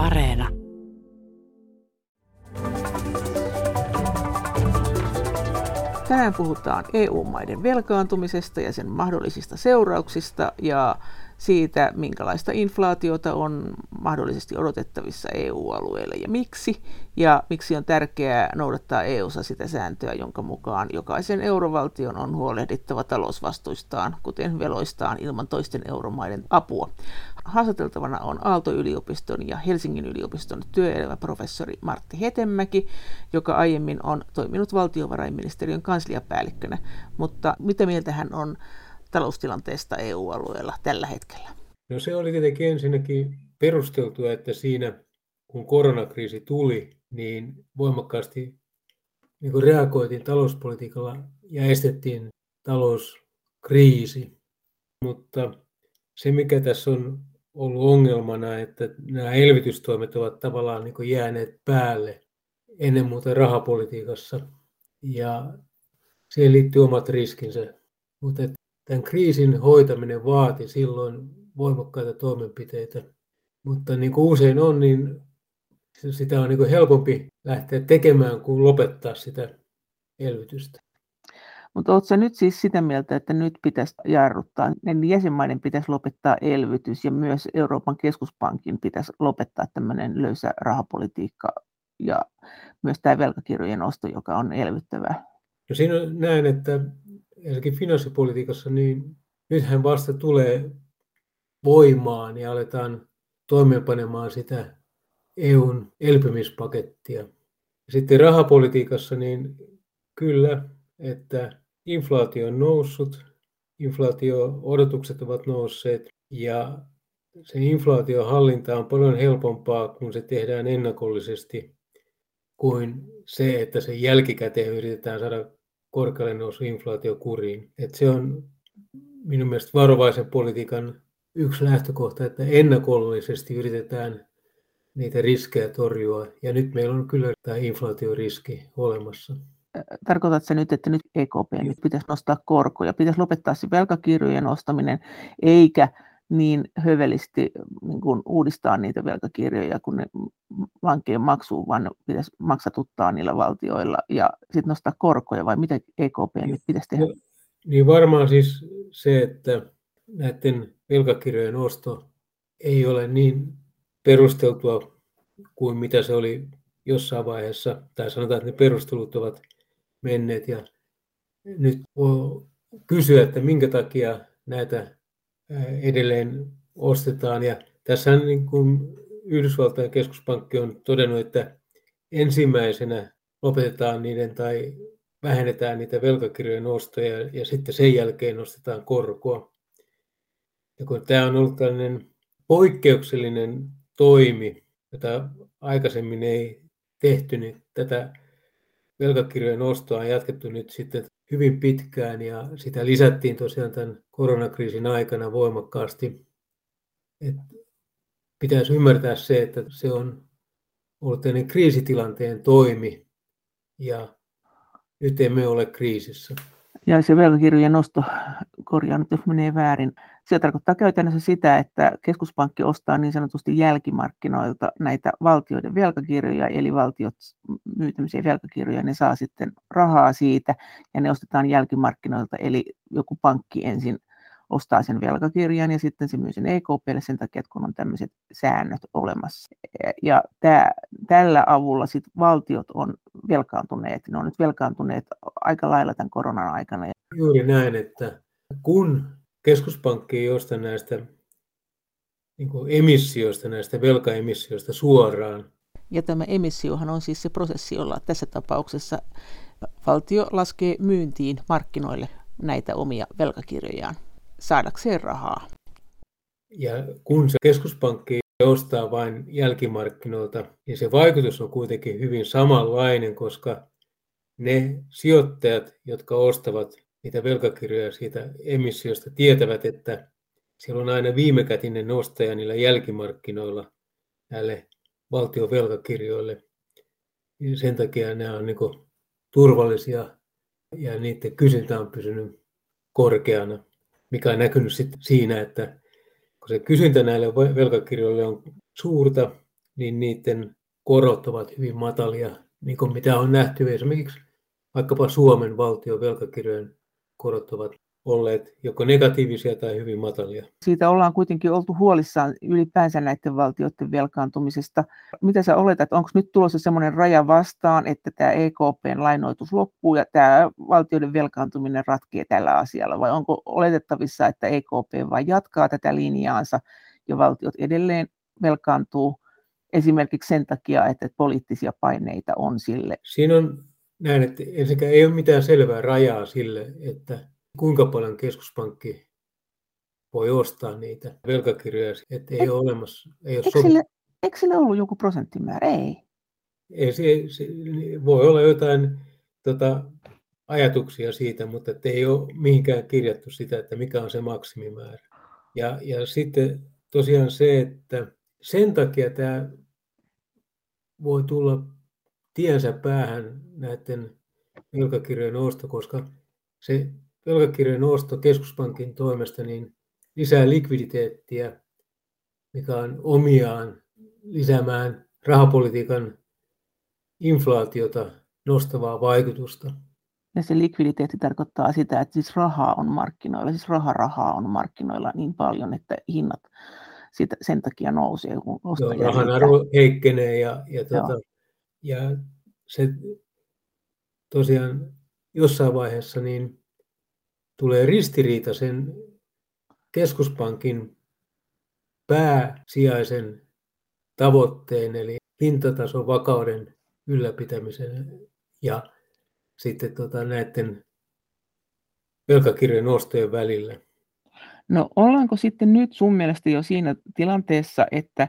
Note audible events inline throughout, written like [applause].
Areena. Tänään puhutaan EU-maiden velkaantumisesta ja sen mahdollisista seurauksista ja siitä, minkälaista inflaatiota on mahdollisesti odotettavissa EU-alueelle ja miksi, ja miksi on tärkeää noudattaa EU-ssa sitä sääntöä, jonka mukaan jokaisen eurovaltion on huolehdittava talousvastuistaan, kuten veloistaan ilman toisten euromaiden apua. Haastateltavana on Aalto-yliopiston ja Helsingin yliopiston työelämäprofessori Martti Hetemäki, joka aiemmin on toiminut valtiovarainministeriön kansliapäällikkönä. Mutta mitä mieltä hän on taloustilanteesta EU-alueella tällä hetkellä? No se oli tietenkin ensinnäkin perusteltua, että siinä kun koronakriisi tuli, niin voimakkaasti niin kuin reagoitiin talouspolitiikalla ja estettiin talouskriisi. Mutta se, mikä tässä on ollut ongelmana, että nämä elvytystoimet ovat tavallaan niin jääneet päälle ennen muuta rahapolitiikassa. Ja siihen liittyy omat riskinsä. Mutta tämän kriisin hoitaminen vaati silloin voimakkaita toimenpiteitä. Mutta niin kuin usein on, niin sitä on niin kuin helpompi lähteä tekemään kuin lopettaa sitä elvytystä. Mutta oletko nyt siis sitä mieltä, että nyt pitäisi jarruttaa, niin jäsenmaiden pitäisi lopettaa elvytys ja myös Euroopan keskuspankin pitäisi lopettaa tämmöinen löysä rahapolitiikka ja myös tämä velkakirjojen osto, joka on elvyttävää? No siinä näen, että ensinnäkin finanssipolitiikassa, niin nythän vasta tulee voimaan ja aletaan toimeenpanemaan sitä EUn elpymispakettia. Sitten rahapolitiikassa, niin kyllä, että inflaatio on noussut, inflaatio-odotukset ovat nousseet ja se inflaatiohallinta on paljon helpompaa, kun se tehdään ennakollisesti, kuin se, että se jälkikäteen yritetään saada korkealle nousu inflaatio kuriin. Et se on minun mielestä varovaisen politiikan yksi lähtökohta, että ennakollisesti yritetään niitä riskejä torjua. Ja nyt meillä on kyllä tämä inflaatioriski olemassa. Tarkoitatko se nyt, että nyt EKP nyt pitäisi nostaa korkoja, pitäisi lopettaa se velkakirjojen ostaminen, eikä niin hövelisti niin kuin uudistaa niitä velkakirjoja, kun ne vankien maksuun, vaan pitäisi maksatuttaa niillä valtioilla ja sitten nostaa korkoja, vai mitä EKP nyt pitäisi tehdä? No, niin varmaan siis se, että näiden velkakirjojen osto ei ole niin perusteltua kuin mitä se oli jossain vaiheessa, tai sanotaan, että ne perustelut ovat menneet, ja nyt voi kysyä, että minkä takia näitä edelleen ostetaan. Ja tässä niin kuin Yhdysvaltain keskuspankki on todennut, että ensimmäisenä lopetetaan niiden tai vähennetään niitä velkakirjojen ostoja ja sitten sen jälkeen nostetaan korkoa. Ja kun tämä on ollut tällainen poikkeuksellinen toimi, jota aikaisemmin ei tehty, niin tätä velkakirjojen ostoa on jatkettu nyt sitten hyvin pitkään ja sitä lisättiin tosiaan tämän koronakriisin aikana voimakkaasti. Et pitäisi ymmärtää se, että se on ollut tämmöinen kriisitilanteen toimi ja nyt emme ole kriisissä. Ja se velkakirjojen nosto, korjaan nyt jos menee väärin, se tarkoittaa käytännössä sitä, että keskuspankki ostaa niin sanotusti jälkimarkkinoilta näitä valtioiden velkakirjoja, eli valtiot myy velkakirjoja, ne saa sitten rahaa siitä ja ne ostetaan jälkimarkkinoilta, eli joku pankki ensin ostaa sen velkakirjan ja sitten se myy sen EKPlle sen takia, että kun on tämmöiset säännöt olemassa. Ja tää, tällä avulla sit valtiot on velkaantuneet, ne on nyt velkaantuneet aika lailla tämän koronan aikana. Juuri näin, että kun keskuspankki ei osta näistä niin emissioista, näistä velkaemissioista suoraan. Ja tämä emissiohan on siis se prosessi, jolla tässä tapauksessa valtio laskee myyntiin markkinoille näitä omia velkakirjojaan saadakseen rahaa. Ja kun se keskuspankki ostaa vain jälkimarkkinoilta, niin se vaikutus on kuitenkin hyvin samanlainen, koska ne sijoittajat, jotka ostavat niitä velkakirjoja siitä emissiosta, tietävät, että siellä on aina viimekätinen nostaja niillä jälkimarkkinoilla näille valtion velkakirjoille. Sen takia nämä on niin turvallisia ja niiden kysyntä on pysynyt korkeana mikä on näkynyt sit siinä, että kun se kysyntä näille velkakirjoille on suurta, niin niiden korot ovat hyvin matalia, niin kuin mitä on nähty esimerkiksi vaikkapa Suomen valtion velkakirjojen korot ovat olleet joko negatiivisia tai hyvin matalia. Siitä ollaan kuitenkin oltu huolissaan ylipäänsä näiden valtioiden velkaantumisesta. Mitä sä oletat, onko nyt tulossa semmoinen raja vastaan, että tämä EKPn lainoitus loppuu ja tämä valtioiden velkaantuminen ratkee tällä asialla, vai onko oletettavissa, että EKP vain jatkaa tätä linjaansa ja valtiot edelleen velkaantuu esimerkiksi sen takia, että poliittisia paineita on sille? Siinä on näin, että ensinnäkään ei ole mitään selvää rajaa sille, että kuinka paljon keskuspankki voi ostaa niitä velkakirjoja, että ei e, ole olemassa. Ei ole eikö, sille, eikö sille ollut joku prosenttimäärä? Ei. ei se, se, voi olla jotain tota, ajatuksia siitä, mutta ei ole mihinkään kirjattu sitä, että mikä on se maksimimäärä. Ja, ja sitten tosiaan se, että sen takia tämä voi tulla tiensä päähän näiden velkakirjojen osto, koska se velkakirjojen osto keskuspankin toimesta niin lisää likviditeettiä, mikä on omiaan lisäämään rahapolitiikan inflaatiota nostavaa vaikutusta. Ja se likviditeetti tarkoittaa sitä, että siis rahaa on markkinoilla, siis raharahaa on markkinoilla niin paljon, että hinnat siitä, sen takia nousee. Kun Joo, rahan arvo heikkenee ja, ja, tuota, ja se tosiaan jossain vaiheessa niin tulee ristiriita sen keskuspankin pääsijaisen tavoitteen, eli hintatason vakauden ylläpitämisen ja sitten tota, näiden velkakirjojen ostojen välillä. No ollaanko sitten nyt sun mielestä jo siinä tilanteessa, että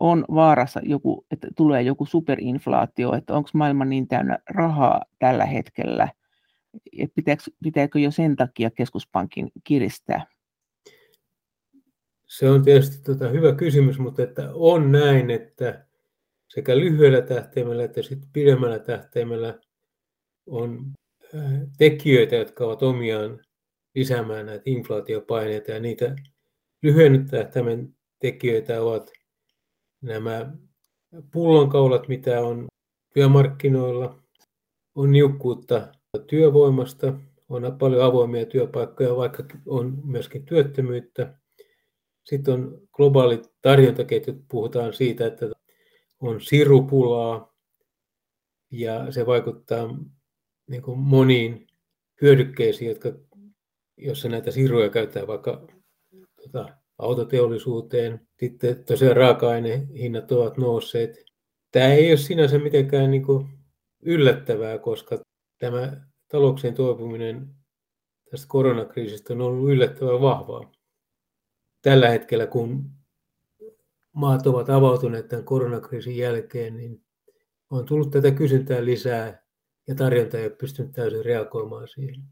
on vaarassa joku, että tulee joku superinflaatio, että onko maailma niin täynnä rahaa tällä hetkellä – että pitääkö, pitääkö jo sen takia keskuspankin kiristää? Se on tietysti tota hyvä kysymys, mutta että on näin, että sekä lyhyellä tähtäimellä että sitten pidemmällä tähtäimellä on tekijöitä, jotka ovat omiaan lisäämään näitä inflaatiopaineita ja niitä lyhyen tähtäimen tekijöitä ovat nämä pullonkaulat, mitä on työmarkkinoilla, on niukkuutta työvoimasta, on paljon avoimia työpaikkoja, vaikka on myöskin työttömyyttä. Sitten on globaalit tarjontaketjut, puhutaan siitä, että on sirupulaa ja se vaikuttaa niin kuin moniin hyödykkeisiin, jotka, jossa näitä siruja käytetään vaikka tuota, autoteollisuuteen. Sitten tosiaan raaka-ainehinnat ovat nousseet. Tämä ei ole sinänsä mitenkään niin kuin yllättävää, koska tämä talouksien toipuminen tästä koronakriisistä on ollut yllättävän vahvaa. Tällä hetkellä, kun maat ovat avautuneet tämän koronakriisin jälkeen, niin on tullut tätä kysyntää lisää ja tarjonta ei ole pystynyt täysin reagoimaan siihen.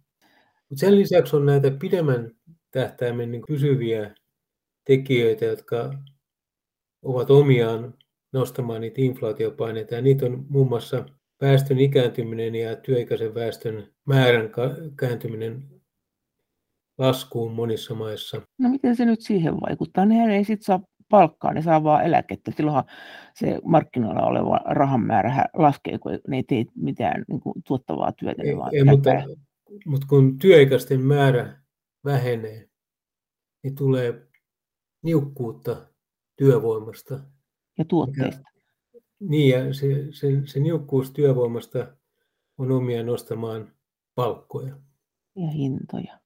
Mutta sen lisäksi on näitä pidemmän tähtäimen niin pysyviä tekijöitä, jotka ovat omiaan nostamaan niitä inflaatiopaineita. Ja niitä on muun muassa väestön ikääntyminen ja työikäisen väestön määrän kääntyminen laskuun monissa maissa. No miten se nyt siihen vaikuttaa? Nehän ei sitten saa palkkaa, ne saa vaan eläkettä. Silloinhan se markkinoilla oleva rahan määrä laskee, kun ne ei tee mitään niin kuin, tuottavaa työtä. Ei, ei, mutta, mutta kun työikäisten määrä vähenee, niin tulee niukkuutta työvoimasta. Ja tuotteista. Niin, ja se, se, se niukkuus työvoimasta on omia nostamaan palkkoja. Ja hintoja.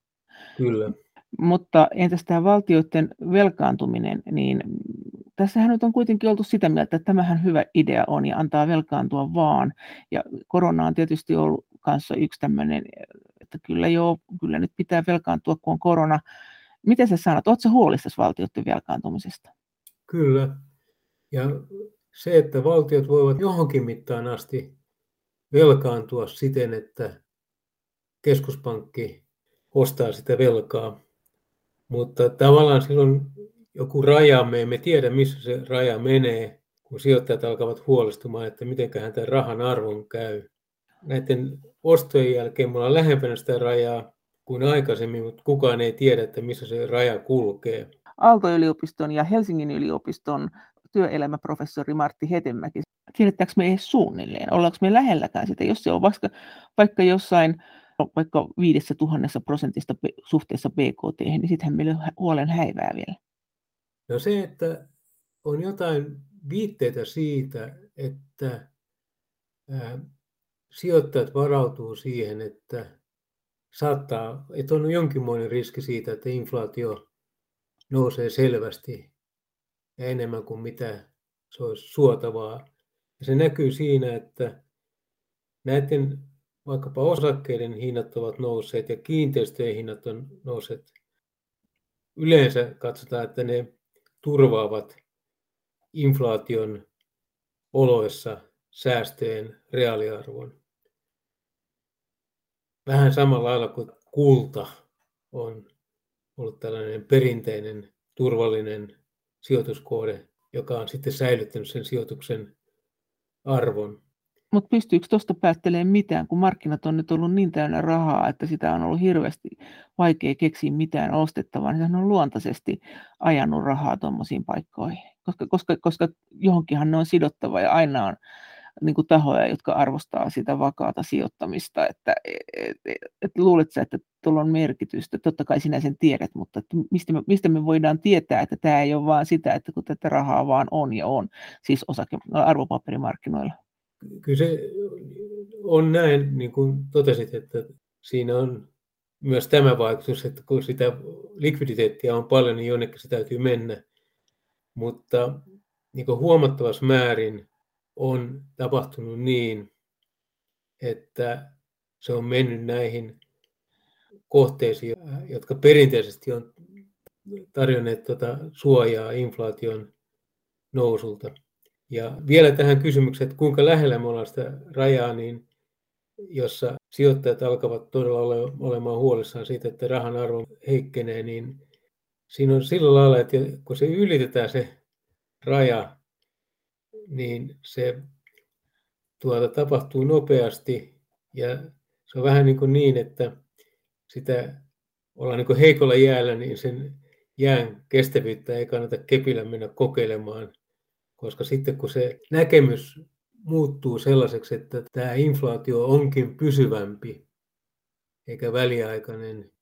Kyllä. Mutta entäs tämä valtioiden velkaantuminen, niin tässähän nyt on kuitenkin oltu sitä mieltä, että tämähän hyvä idea on ja antaa velkaantua vaan. Ja korona on tietysti ollut kanssa yksi tämmöinen, että kyllä joo, kyllä nyt pitää velkaantua, kun on korona. Miten sä sanot, oletko huolissasi valtioiden velkaantumisesta? Kyllä. Ja se, että valtiot voivat johonkin mittaan asti velkaantua siten, että keskuspankki ostaa sitä velkaa. Mutta tavallaan silloin joku raja, me emme tiedä missä se raja menee, kun sijoittajat alkavat huolestumaan, että mitenköhän tämän rahan arvon käy. Näiden ostojen jälkeen me ollaan lähempänä sitä rajaa kuin aikaisemmin, mutta kukaan ei tiedä, että missä se raja kulkee. Aalto-yliopiston ja Helsingin yliopiston työelämäprofessori Martti Hetemäki. Tiedetäänkö me edes suunnilleen? Ollaanko me lähelläkään sitä? Jos se on vaikka, vaikka jossain vaikka viidessä tuhannessa prosentista suhteessa BKT, niin sittenhän meillä on huolen häivää vielä. No se, että on jotain viitteitä siitä, että sijoittajat varautuu siihen, että saattaa, että on jonkinmoinen riski siitä, että inflaatio nousee selvästi ja enemmän kuin mitä se olisi suotavaa. Ja se näkyy siinä, että näiden vaikkapa osakkeiden hinnat ovat nousseet ja kiinteistöjen hinnat on nousseet. Yleensä katsotaan, että ne turvaavat inflaation oloissa säästöjen reaaliarvon. Vähän samalla lailla kuin kulta on ollut tällainen perinteinen turvallinen sijoituskohde, joka on sitten säilyttänyt sen sijoituksen arvon. Mutta pystyykö tuosta päättelemään mitään, kun markkinat on nyt ollut niin täynnä rahaa, että sitä on ollut hirveästi vaikea keksiä mitään ostettavaa, niin sehän on luontaisesti ajanut rahaa tuommoisiin paikkoihin. Koska, koska, koska johonkinhan ne on sidottava ja aina on niin kuin tahoja, jotka arvostaa sitä vakaata sijoittamista, että et, et, et, luulet että tuolla on merkitystä, totta kai sinä sen tiedät, mutta että mistä, me, mistä me voidaan tietää, että tämä ei ole vaan sitä, että kun tätä rahaa vaan on ja on, siis osake, arvopaperimarkkinoilla. Kyllä se on näin, niin kuin totesit, että siinä on myös tämä vaikutus, että kun sitä likviditeettiä on paljon, niin jonnekin se täytyy mennä. Mutta niin huomattavassa määrin on tapahtunut niin, että se on mennyt näihin kohteisiin, jotka perinteisesti on tarjonneet tuota suojaa inflaation nousulta. Ja vielä tähän kysymykseen, että kuinka lähellä me ollaan sitä rajaa, niin jossa sijoittajat alkavat todella ole, olemaan huolissaan siitä, että rahan arvo heikkenee, niin siinä on sillä lailla, että kun se ylitetään se raja, niin se tuota, tapahtuu nopeasti ja se on vähän niin, kuin niin että sitä ollaan niin kuin heikolla jäällä, niin sen jään kestävyyttä ei kannata kepillä mennä kokeilemaan, koska sitten kun se näkemys muuttuu sellaiseksi, että tämä inflaatio onkin pysyvämpi eikä väliaikainen,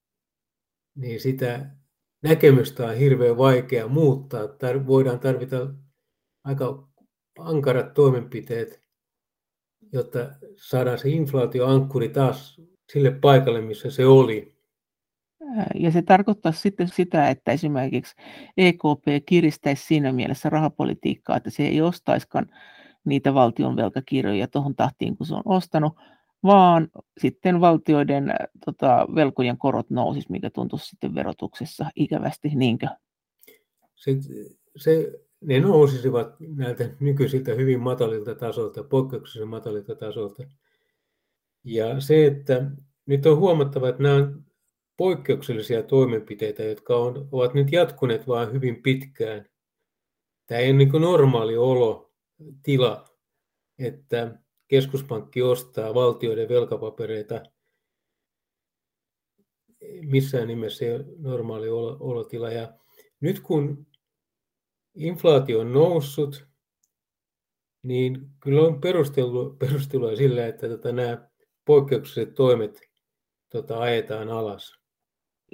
niin sitä näkemystä on hirveän vaikea muuttaa. Voidaan tarvita aika ankarat toimenpiteet, jotta saadaan se inflaatioankkuri taas sille paikalle, missä se oli. Ja se tarkoittaa sitten sitä, että esimerkiksi EKP kiristäisi siinä mielessä rahapolitiikkaa, että se ei ostaiskaan niitä valtion velkakirjoja tuohon tahtiin, kun se on ostanut, vaan sitten valtioiden tota, velkojen korot nousisi, mikä tuntuisi sitten verotuksessa ikävästi, niinkö? Se, se ne nousisivat näiltä nykyisiltä hyvin matalilta tasolta, poikkeuksellisen matalilta tasolta. Ja se, että nyt on huomattava, että nämä on poikkeuksellisia toimenpiteitä, jotka on, ovat nyt jatkuneet vain hyvin pitkään. Tämä ei ole niin normaali olo, tila, että keskuspankki ostaa valtioiden velkapapereita. Missään nimessä ei ole normaali olotila. Ja nyt kun inflaatio on noussut, niin kyllä on perustelua, perustelua sillä, että tota, nämä poikkeukselliset toimet tota, ajetaan alas.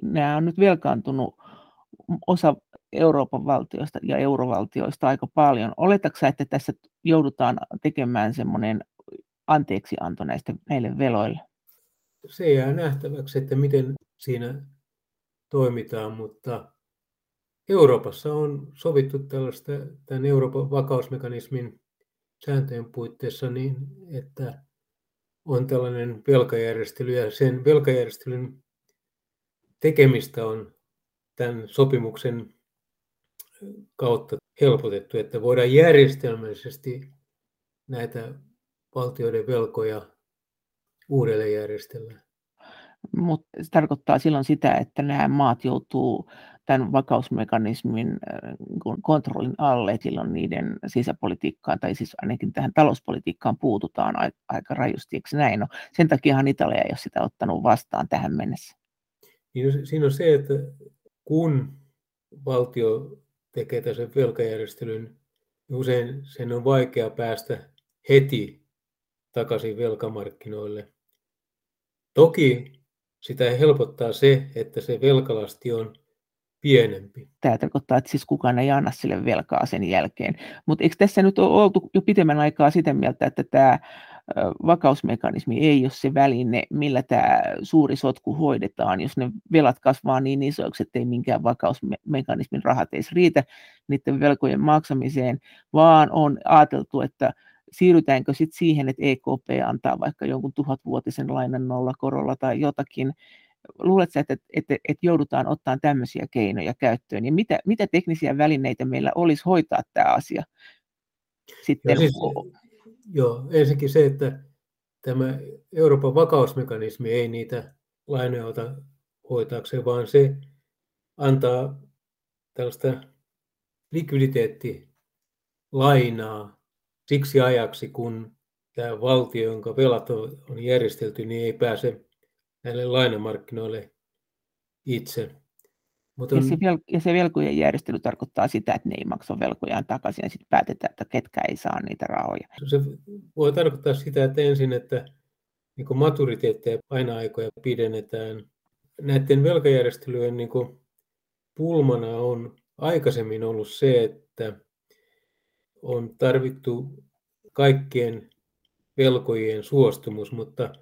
Nämä on nyt velkaantunut osa Euroopan valtioista ja eurovaltioista aika paljon. Oletatko että tässä joudutaan tekemään semmoinen anteeksianto näistä näille veloille? Se jää nähtäväksi, että miten siinä toimitaan, mutta Euroopassa on sovittu tällaista tämän Euroopan vakausmekanismin sääntöjen puitteissa niin, että on tällainen velkajärjestely ja sen velkajärjestelyn tekemistä on tämän sopimuksen kautta helpotettu, että voidaan järjestelmällisesti näitä valtioiden velkoja uudelleen järjestellä. Mutta se tarkoittaa silloin sitä, että nämä maat joutuu tämän vakausmekanismin äh, niin kontrollin alle, että silloin niiden sisäpolitiikkaan tai siis ainakin tähän talouspolitiikkaan puututaan aika rajusti, eikö näin ole? Sen takiahan Italia ei ole sitä ottanut vastaan tähän mennessä. Niin siinä on se, että kun valtio tekee tässä velkajärjestelyn usein sen on vaikea päästä heti takaisin velkamarkkinoille. Toki sitä helpottaa se, että se velkalasti on pienempi. Tämä tarkoittaa, että siis kukaan ei anna sille velkaa sen jälkeen. Mutta eikö tässä nyt ole oltu jo pitemmän aikaa sitä mieltä, että tämä vakausmekanismi ei ole se väline, millä tämä suuri sotku hoidetaan, jos ne velat kasvaa niin isoiksi, että ei minkään vakausmekanismin rahat edes riitä niiden velkojen maksamiseen, vaan on ajateltu, että siirrytäänkö sitten siihen, että EKP antaa vaikka jonkun tuhatvuotisen lainan nolla korolla tai jotakin. Luuletko, että, että, että, joudutaan ottaa tämmöisiä keinoja käyttöön? Ja mitä, mitä teknisiä välineitä meillä olisi hoitaa tämä asia? Sitten, siis, Joo, ensinnäkin se, että tämä Euroopan vakausmekanismi ei niitä lainoja ota hoitaakseen, vaan se antaa tällaista likviditeettilainaa siksi ajaksi, kun tämä valtio, jonka velat on järjestelty, niin ei pääse näille lainamarkkinoille itse. Mutta on... ja, se vel- ja se velkojen järjestely tarkoittaa sitä, että ne ei maksa velkojaan takaisin ja sitten päätetään, että ketkä ei saa niitä rahoja. Se voi tarkoittaa sitä, että ensin, että niin maturiteetteja aina-aikoja pidennetään. Näiden velkajärjestelyjen niin pulmana on aikaisemmin ollut se, että on tarvittu kaikkien velkojien suostumus, mutta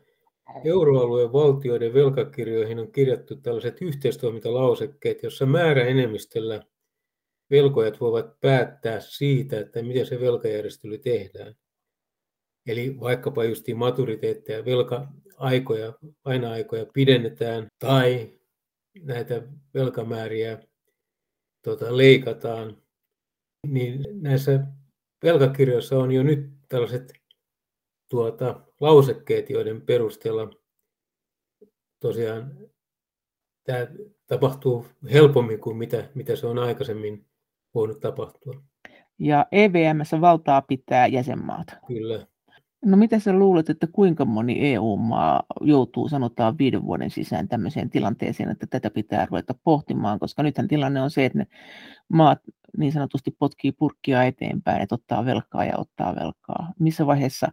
Euroalueen valtioiden velkakirjoihin on kirjattu tällaiset yhteistoimintalausekkeet, jossa määräenemmistöllä velkojat voivat päättää siitä, että miten se velkajärjestely tehdään. Eli vaikkapa just maturiteetteja, velka-aikoja, aina-aikoja pidennetään tai näitä velkamääriä tota, leikataan, niin näissä velkakirjoissa on jo nyt tällaiset tuota, lausekkeet, joiden perusteella tosiaan tämä tapahtuu helpommin kuin mitä, mitä se on aikaisemmin voinut tapahtua. Ja EVMssä valtaa pitää jäsenmaat. Kyllä. No mitä sä luulet, että kuinka moni EU-maa joutuu sanotaan viiden vuoden sisään tämmöiseen tilanteeseen, että tätä pitää ruveta pohtimaan, koska nythän tilanne on se, että ne maat niin sanotusti potkii purkkia eteenpäin, että ottaa velkaa ja ottaa velkaa. Missä vaiheessa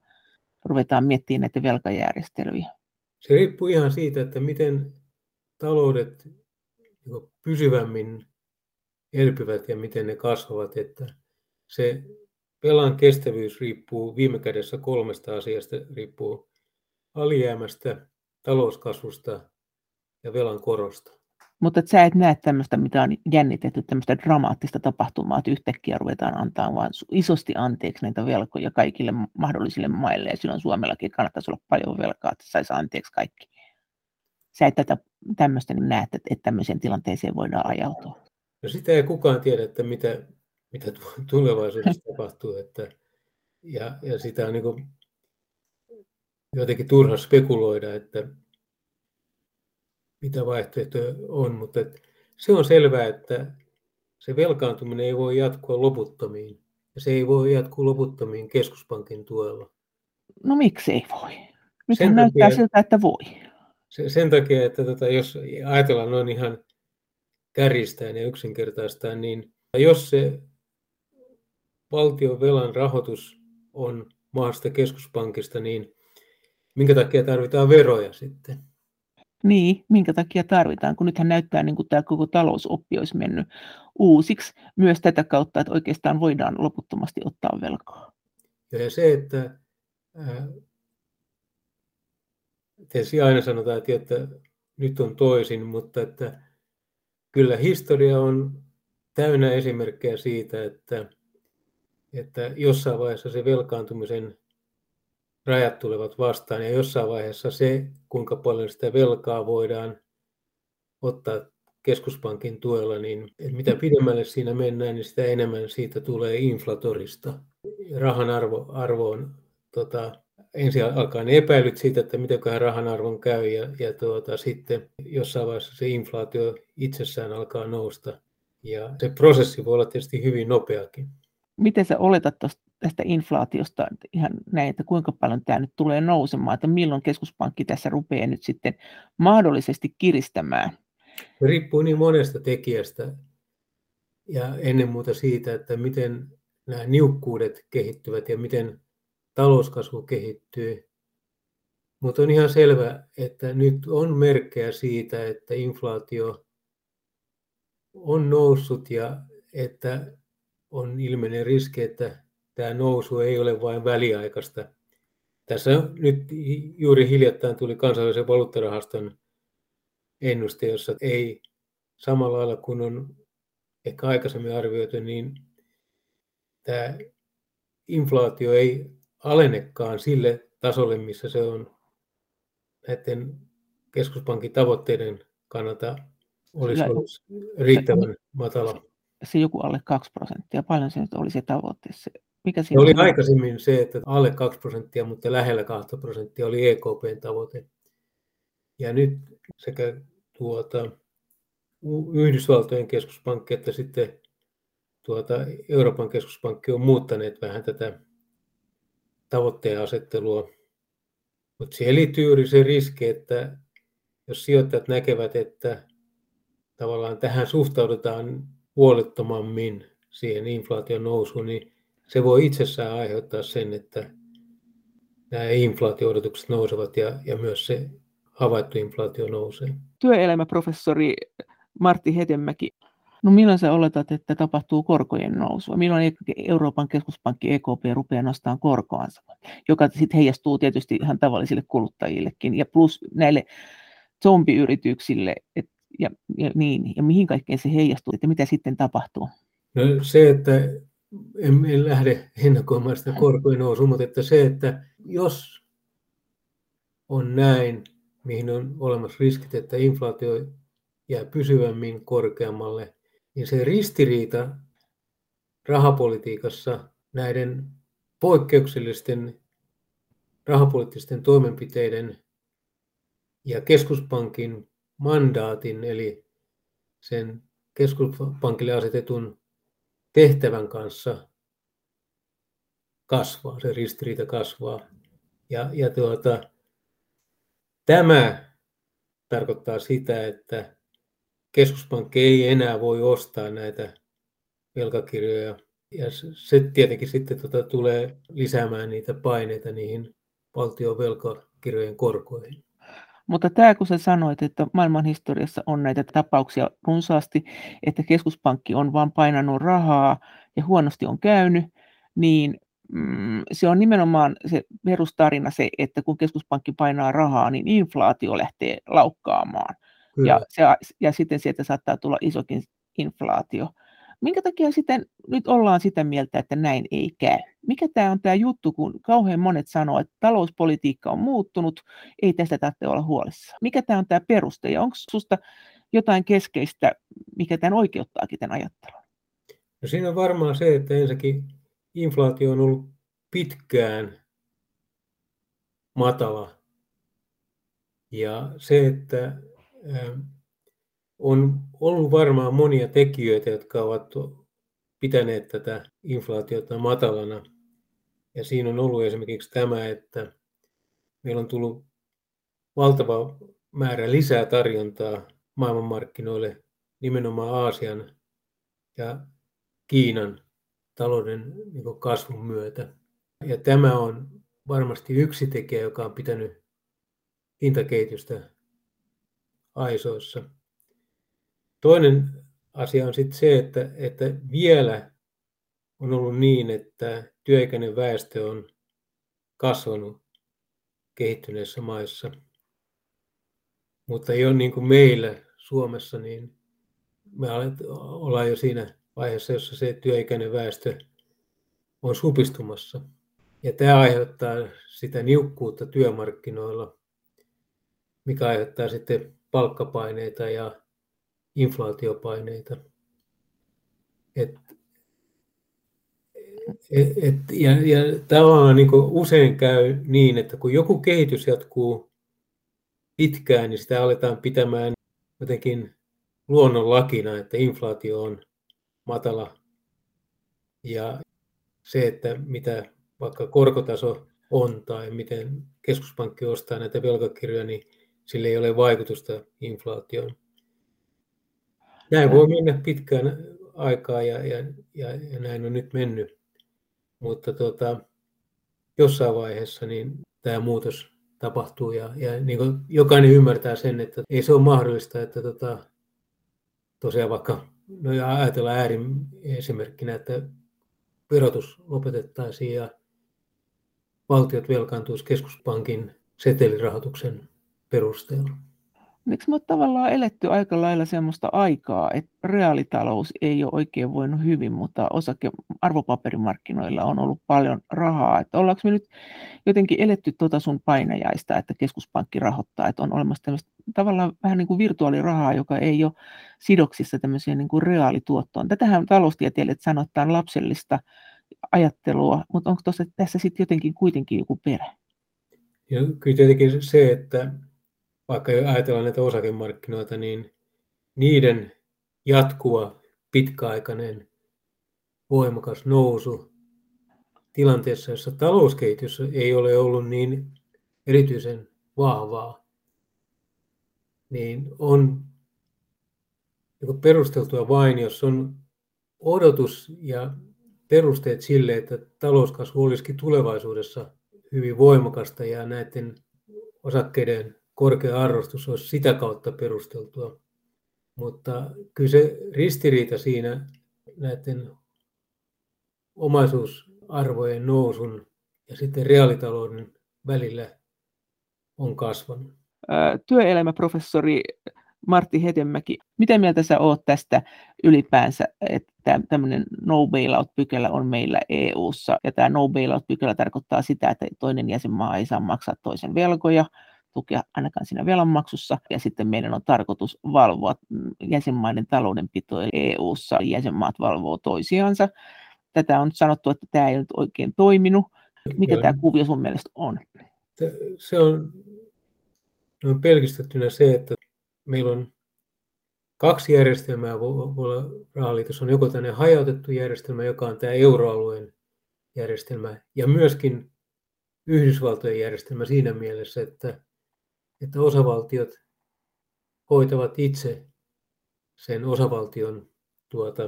ruvetaan miettimään näitä velkajärjestelyjä? Se riippuu ihan siitä, että miten taloudet niin pysyvämmin elpyvät ja miten ne kasvavat. Että se velan kestävyys riippuu viime kädessä kolmesta asiasta. Riippuu alijäämästä, talouskasvusta ja velan korosta. Mutta sä et näe tämmöistä, mitä on jännitetty, tämmöistä dramaattista tapahtumaa, että yhtäkkiä ruvetaan antaa vaan isosti anteeksi näitä velkoja kaikille mahdollisille maille, ja silloin Suomellakin kannattaisi olla paljon velkaa, että saisi anteeksi kaikki. Sä et tätä tämmöistä niin näet, että, että tämmöiseen tilanteeseen voidaan ajautua. No sitä ei kukaan tiedä, että mitä, mitä tulevaisuudessa [laughs] tapahtuu, että, ja, ja sitä on niin jotenkin turha spekuloida, että mitä vaihtoehtoja on, mutta se on selvää, että se velkaantuminen ei voi jatkua loputtomiin. Ja se ei voi jatkua loputtomiin keskuspankin tuella. No miksi ei voi? Nyt sen näyttää takia, siltä, että voi. Sen, sen takia, että tota, jos ajatellaan noin ihan kärjistäen ja yksinkertaistaan, niin jos se valtion velan rahoitus on maasta keskuspankista, niin minkä takia tarvitaan veroja sitten? Niin, minkä takia tarvitaan, kun nythän näyttää niin kuin tämä koko talousoppi olisi mennyt uusiksi myös tätä kautta, että oikeastaan voidaan loputtomasti ottaa velkaa. Ja se, että tietysti aina sanotaan, että nyt on toisin, mutta että kyllä historia on täynnä esimerkkejä siitä, että, että jossain vaiheessa se velkaantumisen rajat tulevat vastaan ja jossain vaiheessa se, kuinka paljon sitä velkaa voidaan ottaa keskuspankin tuella, niin mitä pidemmälle siinä mennään, niin sitä enemmän siitä tulee inflatorista. Rahan arvo, arvo on, tota, ensin alkaa ne epäilyt siitä, että miten rahan arvon käy ja, ja tuota, sitten jossain vaiheessa se inflaatio itsessään alkaa nousta. Ja se prosessi voi olla tietysti hyvin nopeakin. Miten sä oletat tosta tästä inflaatiosta ihan näin, että kuinka paljon tämä nyt tulee nousemaan, että milloin keskuspankki tässä rupeaa nyt sitten mahdollisesti kiristämään? Se riippuu niin monesta tekijästä ja ennen muuta siitä, että miten nämä niukkuudet kehittyvät ja miten talouskasvu kehittyy. Mutta on ihan selvä, että nyt on merkkejä siitä, että inflaatio on noussut ja että on ilmeinen riski, että tämä nousu ei ole vain väliaikaista. Tässä nyt juuri hiljattain tuli kansallisen valuuttarahaston ennuste, jossa ei samalla lailla kuin on ehkä aikaisemmin arvioitu, niin tämä inflaatio ei alenekaan sille tasolle, missä se on näiden keskuspankin tavoitteiden kannalta olisi ollut riittävän matala. Se joku alle 2 prosenttia, paljon se nyt oli se tavoite? Se, mikä se oli aikaisemmin se, että alle 2 prosenttia, mutta lähellä 2 prosenttia oli EKPn tavoite. Ja nyt sekä tuota, Yhdysvaltojen keskuspankki että sitten tuota, Euroopan keskuspankki on muuttaneet vähän tätä tavoitteen asettelua. Mutta siihen liittyy juuri se riski, että jos sijoittajat näkevät, että tavallaan tähän suhtaudutaan huolettomammin siihen inflaation nousuun, niin se voi itsessään aiheuttaa sen, että nämä inflaatio-odotukset nousevat ja, ja myös se havaittu inflaatio nousee. Työelämäprofessori Martti Hetemäki, no milloin sä oletat, että tapahtuu korkojen nousua? Milloin Euroopan keskuspankki EKP rupeaa nostamaan korkoansa, joka sitten heijastuu tietysti ihan tavallisille kuluttajillekin ja plus näille zombiyrityksille et, ja, ja, niin, ja mihin kaikkeen se heijastuu, että mitä sitten tapahtuu? No se, että en, en lähde ennakoimaan sitä korkojen nousua, mutta että se, että jos on näin, mihin on olemassa riskit, että inflaatio jää pysyvämmin korkeammalle, niin se ristiriita rahapolitiikassa näiden poikkeuksellisten rahapoliittisten toimenpiteiden ja keskuspankin mandaatin, eli sen keskuspankille asetetun tehtävän kanssa kasvaa, se ristiriita kasvaa. Ja, ja tuota, tämä tarkoittaa sitä, että keskuspankki ei enää voi ostaa näitä velkakirjoja. Ja se tietenkin sitten tuota, tulee lisäämään niitä paineita niihin valtion velkakirjojen korkoihin. Mutta tämä, kun sä sanoit, että maailman historiassa on näitä tapauksia runsaasti, että keskuspankki on vain painanut rahaa ja huonosti on käynyt, niin mm, se on nimenomaan se perustarina se, että kun keskuspankki painaa rahaa, niin inflaatio lähtee laukkaamaan. Ja, se, ja sitten sieltä saattaa tulla isokin inflaatio. Minkä takia sitten nyt ollaan sitä mieltä, että näin ei käy? Mikä tämä on tämä juttu, kun kauhean monet sanoo, että talouspolitiikka on muuttunut, ei tästä tarvitse olla huolissa. Mikä tämä on tämä peruste ja onko sinusta jotain keskeistä, mikä tämän oikeuttaakin tämän ajattelun? No siinä on varmaan se, että ensinnäkin inflaatio on ollut pitkään matala. Ja se, että on ollut varmaan monia tekijöitä, jotka ovat pitäneet tätä inflaatiota matalana. Ja siinä on ollut esimerkiksi tämä, että meillä on tullut valtava määrä lisää tarjontaa maailmanmarkkinoille nimenomaan Aasian ja Kiinan talouden niin kasvun myötä. Ja tämä on varmasti yksi tekijä, joka on pitänyt hintakehitystä aisoissa. Toinen asia on sitten se, että, että vielä on ollut niin, että työikäinen väestö on kasvanut kehittyneissä maissa. Mutta ei ole niin kuin meillä Suomessa, niin me ollaan jo siinä vaiheessa, jossa se työikäinen väestö on supistumassa. Ja tämä aiheuttaa sitä niukkuutta työmarkkinoilla, mikä aiheuttaa sitten palkkapaineita ja inflaatiopaineita. Et, et, et, ja, ja tavallaan niin usein käy niin, että kun joku kehitys jatkuu pitkään, niin sitä aletaan pitämään jotenkin luonnonlakina, että inflaatio on matala. Ja se, että mitä vaikka korkotaso on tai miten keskuspankki ostaa näitä velkakirjoja, niin sillä ei ole vaikutusta inflaatioon. Näin voi mennä pitkään aikaa ja, ja, ja, ja näin on nyt mennyt. mutta tota, jossain vaiheessa niin tämä muutos tapahtuu ja, ja niin kuin jokainen ymmärtää sen, että ei se ole mahdollista, että tota, tosiaan vaikka no ja ajatellaan äärin esimerkkinä, että verotus lopetettaisiin ja valtiot velkaantuisi keskuspankin setelirahoituksen perusteella. Eikö me tavallaan eletty aika lailla semmoista aikaa, että reaalitalous ei ole oikein voinut hyvin, mutta osake arvopaperimarkkinoilla on ollut paljon rahaa. Että ollaanko me nyt jotenkin eletty tuota sun painajaista, että keskuspankki rahoittaa, että on olemassa tämmöistä tavallaan vähän niin kuin virtuaalirahaa, joka ei ole sidoksissa tämmöiseen niin kuin reaalituottoon. Tätähän taloustieteilijät sanotaan lapsellista ajattelua, mutta onko tuossa, tässä sitten jotenkin kuitenkin joku perä? Ja kyllä tietenkin se, että vaikka ajatellaan näitä osakemarkkinoita, niin niiden jatkuva pitkäaikainen voimakas nousu tilanteessa, jossa talouskehitys ei ole ollut niin erityisen vahvaa, niin on niin perusteltua vain, jos on odotus ja perusteet sille, että talouskasvu olisikin tulevaisuudessa hyvin voimakasta ja näiden osakkeiden korkea arvostus olisi sitä kautta perusteltua. Mutta kyllä se ristiriita siinä näiden omaisuusarvojen nousun ja sitten reaalitalouden välillä on kasvanut. Työelämäprofessori Martti Hetemäki, mitä mieltä sä oot tästä ylipäänsä, että tämmöinen no bailout-pykälä on meillä EU:ssa ja tämä no bailout-pykälä tarkoittaa sitä, että toinen jäsenmaa ei saa maksaa toisen velkoja, tukea ainakaan siinä velanmaksussa. Ja sitten meidän on tarkoitus valvoa mm, jäsenmaiden taloudenpitoa EU-ssa. Jäsenmaat valvoo toisiansa. Tätä on sanottu, että tämä ei nyt oikein toiminut. Mikä tämä kuvio sun mielestä on? Se on, on pelkistettynä se, että meillä on kaksi järjestelmää voi olla rahaliitossa. On joko tämmöinen hajautettu järjestelmä, joka on tämä euroalueen järjestelmä, ja myöskin Yhdysvaltojen järjestelmä siinä mielessä, että että osavaltiot hoitavat itse sen osavaltion tuota,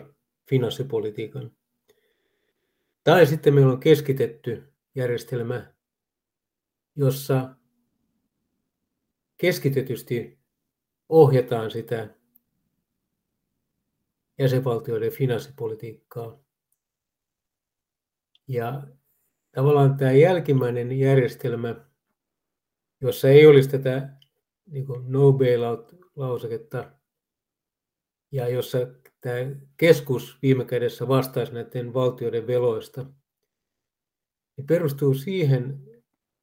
finanssipolitiikan. Tai sitten meillä on keskitetty järjestelmä, jossa keskitetysti ohjataan sitä jäsenvaltioiden finanssipolitiikkaa. Ja tavallaan tämä jälkimmäinen järjestelmä jossa ei olisi tätä niin kuin no bailout-lauseketta ja jossa tämä keskus viime kädessä vastaisi näiden valtioiden veloista, niin perustuu siihen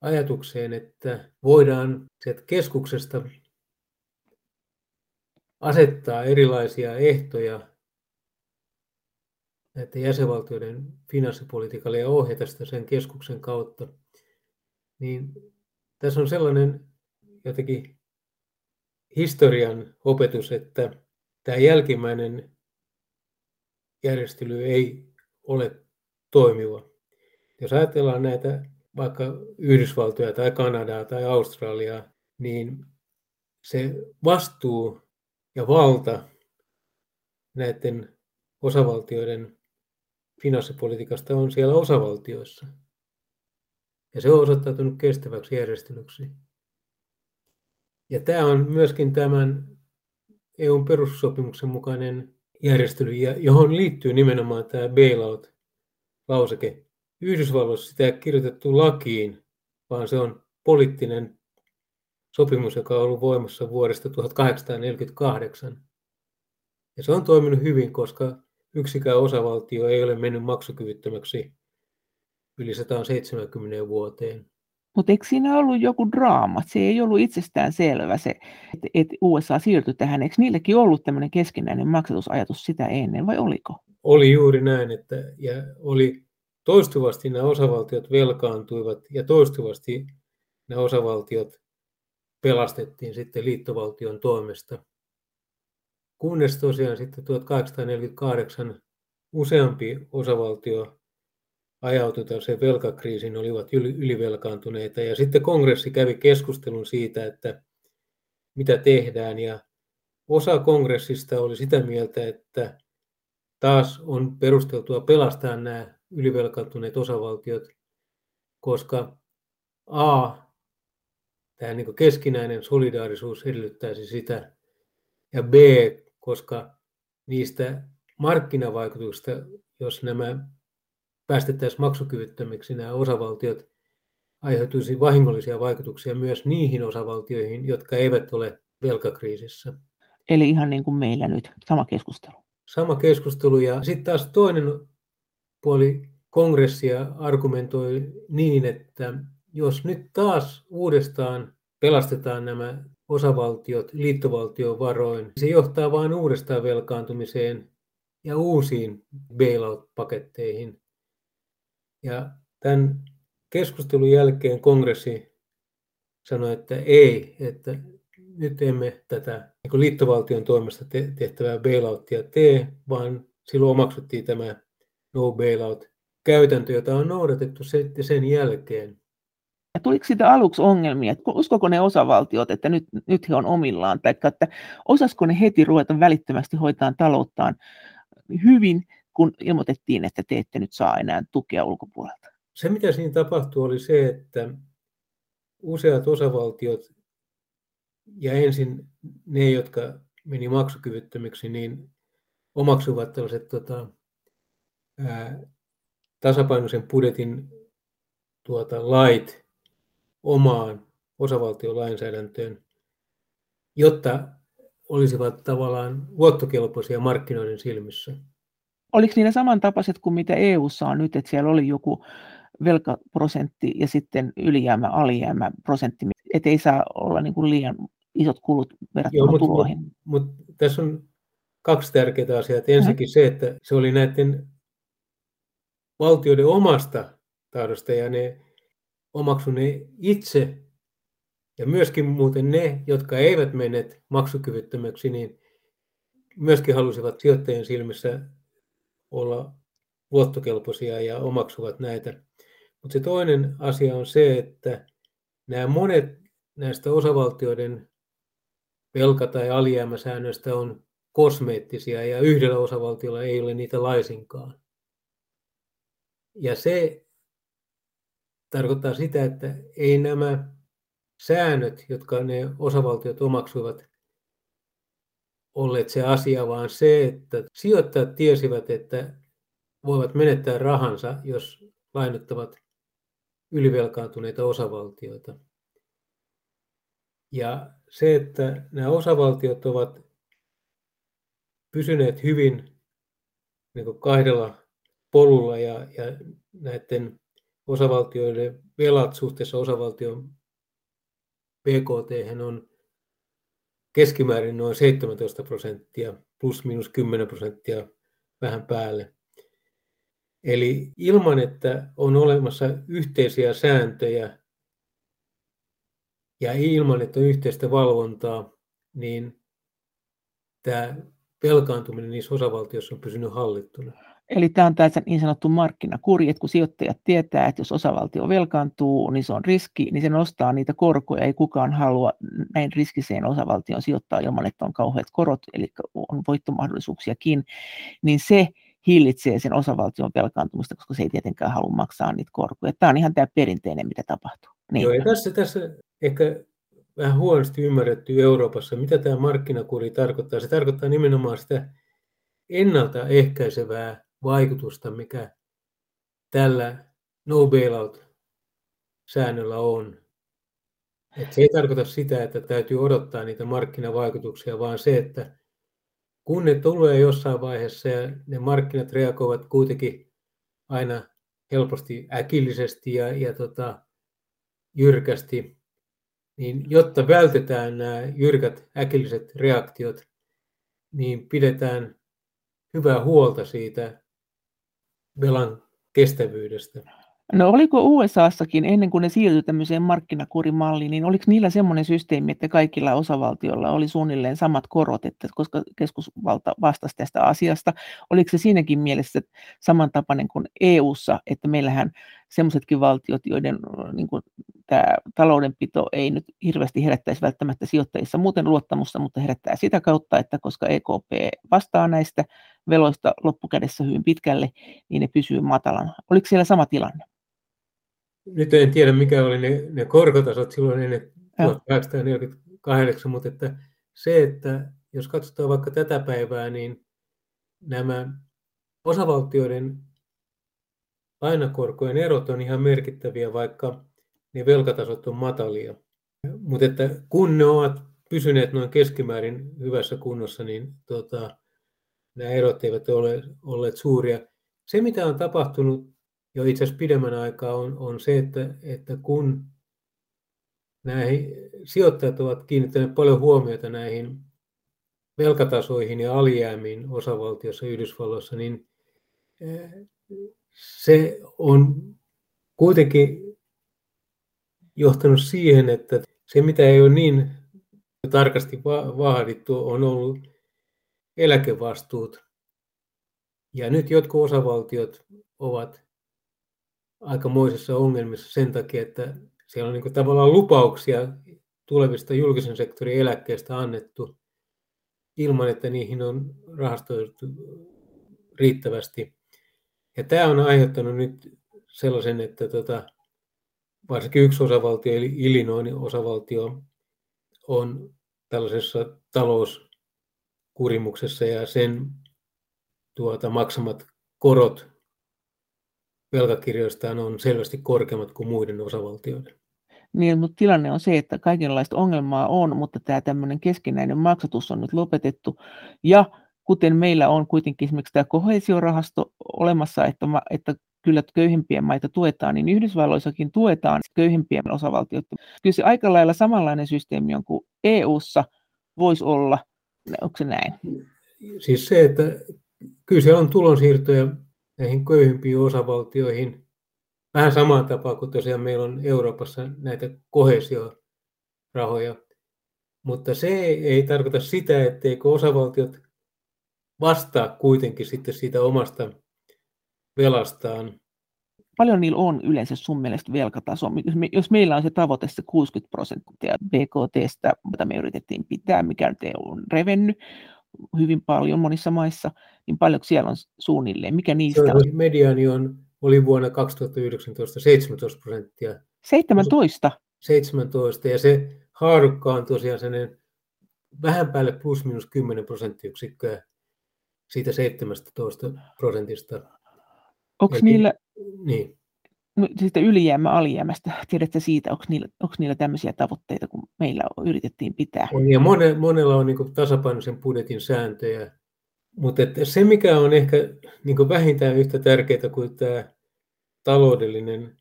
ajatukseen, että voidaan sieltä keskuksesta asettaa erilaisia ehtoja näiden jäsenvaltioiden finanssipolitiikalle ja ohjata sitä sen keskuksen kautta, niin tässä on sellainen jotenkin historian opetus, että tämä jälkimmäinen järjestely ei ole toimiva. Jos ajatellaan näitä vaikka Yhdysvaltoja tai Kanadaa tai Australiaa, niin se vastuu ja valta näiden osavaltioiden finanssipolitiikasta on siellä osavaltioissa. Ja se on osoittautunut kestäväksi järjestelyksi. Ja tämä on myöskin tämän EUn perussopimuksen mukainen järjestely, johon liittyy nimenomaan tämä bailout-lauseke. Yhdysvalloissa sitä ei kirjoitettu lakiin, vaan se on poliittinen sopimus, joka on ollut voimassa vuodesta 1848. Ja se on toiminut hyvin, koska yksikään osavaltio ei ole mennyt maksukyvyttömäksi yli 170 vuoteen. Mutta eikö siinä ollut joku draama? Se ei ollut itsestään selvä se, että et USA siirtyi tähän. Eikö niillekin ollut tämmöinen keskinäinen maksatusajatus sitä ennen vai oliko? Oli juuri näin, että ja oli toistuvasti nämä osavaltiot velkaantuivat ja toistuvasti nämä osavaltiot pelastettiin sitten liittovaltion toimesta. Kunnes tosiaan sitten 1848 useampi osavaltio ajautui tällaiseen velkakriisiin, olivat ylivelkaantuneita. Ja sitten kongressi kävi keskustelun siitä, että mitä tehdään. Ja osa kongressista oli sitä mieltä, että taas on perusteltua pelastaa nämä ylivelkaantuneet osavaltiot, koska A, tämä niin keskinäinen solidaarisuus edellyttäisi sitä, ja B, koska niistä markkinavaikutuksista, jos nämä päästettäisiin maksukyvyttömiksi nämä osavaltiot, aiheutuisi vahingollisia vaikutuksia myös niihin osavaltioihin, jotka eivät ole velkakriisissä. Eli ihan niin kuin meillä nyt, sama keskustelu. Sama keskustelu ja sitten taas toinen puoli kongressia argumentoi niin, että jos nyt taas uudestaan pelastetaan nämä osavaltiot liittovaltiovaroin, se johtaa vain uudestaan velkaantumiseen ja uusiin bailout-paketteihin. Ja tämän keskustelun jälkeen kongressi sanoi, että ei, että nyt emme tätä niin liittovaltion toimesta tehtävää bailouttia tee, vaan silloin omaksuttiin tämä no bailout käytäntö, jota on noudatettu sen jälkeen. Ja tuliko siitä aluksi ongelmia, että uskoko ne osavaltiot, että nyt, nyt he on omillaan, tai että osasko ne heti ruveta välittömästi hoitaa talouttaan hyvin, kun ilmoitettiin, että te ette nyt saa enää tukea ulkopuolelta? Se, mitä siinä tapahtui, oli se, että useat osavaltiot ja ensin ne, jotka meni maksukyvyttömiksi, niin omaksuvat tällaiset tota, ää, tasapainoisen budjetin tuota, lait omaan osavaltiolainsäädäntöön, jotta olisivat tavallaan luottokelpoisia markkinoiden silmissä. Oliko niillä samantapaiset kuin mitä EU:ssa on nyt, että siellä oli joku velkaprosentti ja sitten ylijäämä, alijäämä prosentti, että ei saa olla niin kuin liian isot kulut verrattuna Joo, tuloihin. Mutta mut, tässä on kaksi tärkeää asiaa. Ensinnäkin se, että se oli näiden valtioiden omasta tahdosta ja ne omaksu ne itse ja myöskin muuten ne, jotka eivät menneet maksukyvyttömäksi, niin myöskin halusivat sijoittajien silmissä olla luottokelpoisia ja omaksuvat näitä. Mutta se toinen asia on se, että nämä monet näistä osavaltioiden velka- tai alijäämäsäännöistä on kosmeettisia ja yhdellä osavaltiolla ei ole niitä laisinkaan. Ja se tarkoittaa sitä, että ei nämä säännöt, jotka ne osavaltiot omaksuivat, olleet se asia, vaan se, että sijoittajat tiesivät, että voivat menettää rahansa, jos lainottavat ylivelkaantuneita osavaltioita. Ja se, että nämä osavaltiot ovat pysyneet hyvin niin kahdella polulla ja, ja näiden osavaltioiden velat suhteessa osavaltion BKT on keskimäärin noin 17 prosenttia, plus minus 10 prosenttia vähän päälle. Eli ilman, että on olemassa yhteisiä sääntöjä ja ilman, että on yhteistä valvontaa, niin tämä velkaantuminen niissä osavaltioissa on pysynyt hallittuna. Eli tämä on tämä niin sanottu markkinakuri, että kun sijoittajat tietää, että jos osavaltio velkaantuu, niin se on riski, niin se nostaa niitä korkoja. Ei kukaan halua näin riskiseen osavaltion sijoittaa ilman, että on kauheat korot, eli on voittomahdollisuuksiakin, niin se hillitsee sen osavaltion velkaantumista, koska se ei tietenkään halua maksaa niitä korkoja. Tämä on ihan tämä perinteinen, mitä tapahtuu. Niin. Joo, ja tässä, tässä ehkä vähän huonosti ymmärretty Euroopassa, mitä tämä markkinakuri tarkoittaa. Se tarkoittaa nimenomaan sitä ennaltaehkäisevää vaikutusta, mikä tällä no bailout-säännöllä on. Et se ei tarkoita sitä, että täytyy odottaa niitä markkinavaikutuksia, vaan se, että kun ne tulee jossain vaiheessa ja ne markkinat reagoivat kuitenkin aina helposti äkillisesti ja, ja tota, jyrkästi, niin jotta vältetään nämä jyrkät äkilliset reaktiot, niin pidetään hyvää huolta siitä velan kestävyydestä. No oliko USAssakin ennen kuin ne siirtyi tämmöiseen markkinakurimalliin, niin oliko niillä semmoinen systeemi, että kaikilla osavaltioilla oli suunnilleen samat korot, että koska keskusvalta vastasi tästä asiasta, oliko se siinäkin mielessä samantapainen kuin EU:ssa, että meillähän semmoisetkin valtiot, joiden niin kuin, tämä taloudenpito ei nyt hirveästi herättäisi välttämättä sijoittajissa muuten luottamusta, mutta herättää sitä kautta, että koska EKP vastaa näistä veloista loppukädessä hyvin pitkälle, niin ne pysyy matalana. Oliko siellä sama tilanne? Nyt en tiedä, mikä oli ne, ne korkotasot silloin ennen 1848, mutta että se, että jos katsotaan vaikka tätä päivää, niin nämä osavaltioiden lainakorkojen erot on ihan merkittäviä, vaikka ne velkatasot on matalia. Mutta että kun ne ovat pysyneet noin keskimäärin hyvässä kunnossa, niin tota, nämä erot eivät ole olleet suuria. Se, mitä on tapahtunut jo itse asiassa pidemmän aikaa, on, on se, että, että kun näihin sijoittajat ovat kiinnittäneet paljon huomiota näihin velkatasoihin ja alijäämiin osavaltiossa Yhdysvalloissa, niin eh, se on kuitenkin johtanut siihen, että se mitä ei ole niin tarkasti vaadittu on ollut eläkevastuut. Ja nyt jotkut osavaltiot ovat aikamoisissa ongelmissa sen takia, että siellä on niin tavallaan lupauksia tulevista julkisen sektorin eläkkeistä annettu ilman, että niihin on rahastoitu riittävästi. Ja tämä on aiheuttanut nyt sellaisen, että tota, varsinkin yksi osavaltio, eli Illinoisin osavaltio, on tällaisessa talouskurimuksessa ja sen tuota, maksamat korot velkakirjoistaan on selvästi korkeammat kuin muiden osavaltioiden. Niin, mutta tilanne on se, että kaikenlaista ongelmaa on, mutta tämä tämmöinen keskinäinen maksatus on nyt lopetettu. Ja kuten meillä on kuitenkin esimerkiksi tämä kohesiorahasto olemassa, että, että kyllä köyhimpien maita tuetaan, niin Yhdysvalloissakin tuetaan köyhimpien osavaltioiden. Kyllä se aika lailla samanlainen systeemi on kuin EU-ssa voisi olla. Onko se näin? Siis se, että kyllä siellä on tulonsiirtoja näihin köyhimpiin osavaltioihin. Vähän samaan tapaan kuin tosiaan meillä on Euroopassa näitä kohesiorahoja. Mutta se ei tarkoita sitä, etteikö osavaltiot vastaa kuitenkin sitten siitä omasta velastaan. Paljon niillä on yleensä sun mielestä velkataso? Jos, me, jos meillä on se tavoite se 60 prosenttia BKTstä, mitä me yritettiin pitää, mikä nyt on revennyt hyvin paljon monissa maissa, niin paljonko siellä on suunnilleen? Mikä niistä on? Mediani on, oli vuonna 2019 17 prosenttia. 17? 17, ja se haarukka on tosiaan sellainen vähän päälle plus minus 10 prosenttiyksikköä siitä 17 prosentista. Onko niillä, niin. no, siitä ylijäämä alijäämästä, tiedätkö siitä, onko niillä, onko niillä tämmöisiä tavoitteita, kun meillä yritettiin pitää? On, ja mone, monella on niin tasapainoisen budjetin sääntöjä, mutta se, mikä on ehkä niin vähintään yhtä tärkeää kuin tämä taloudellinen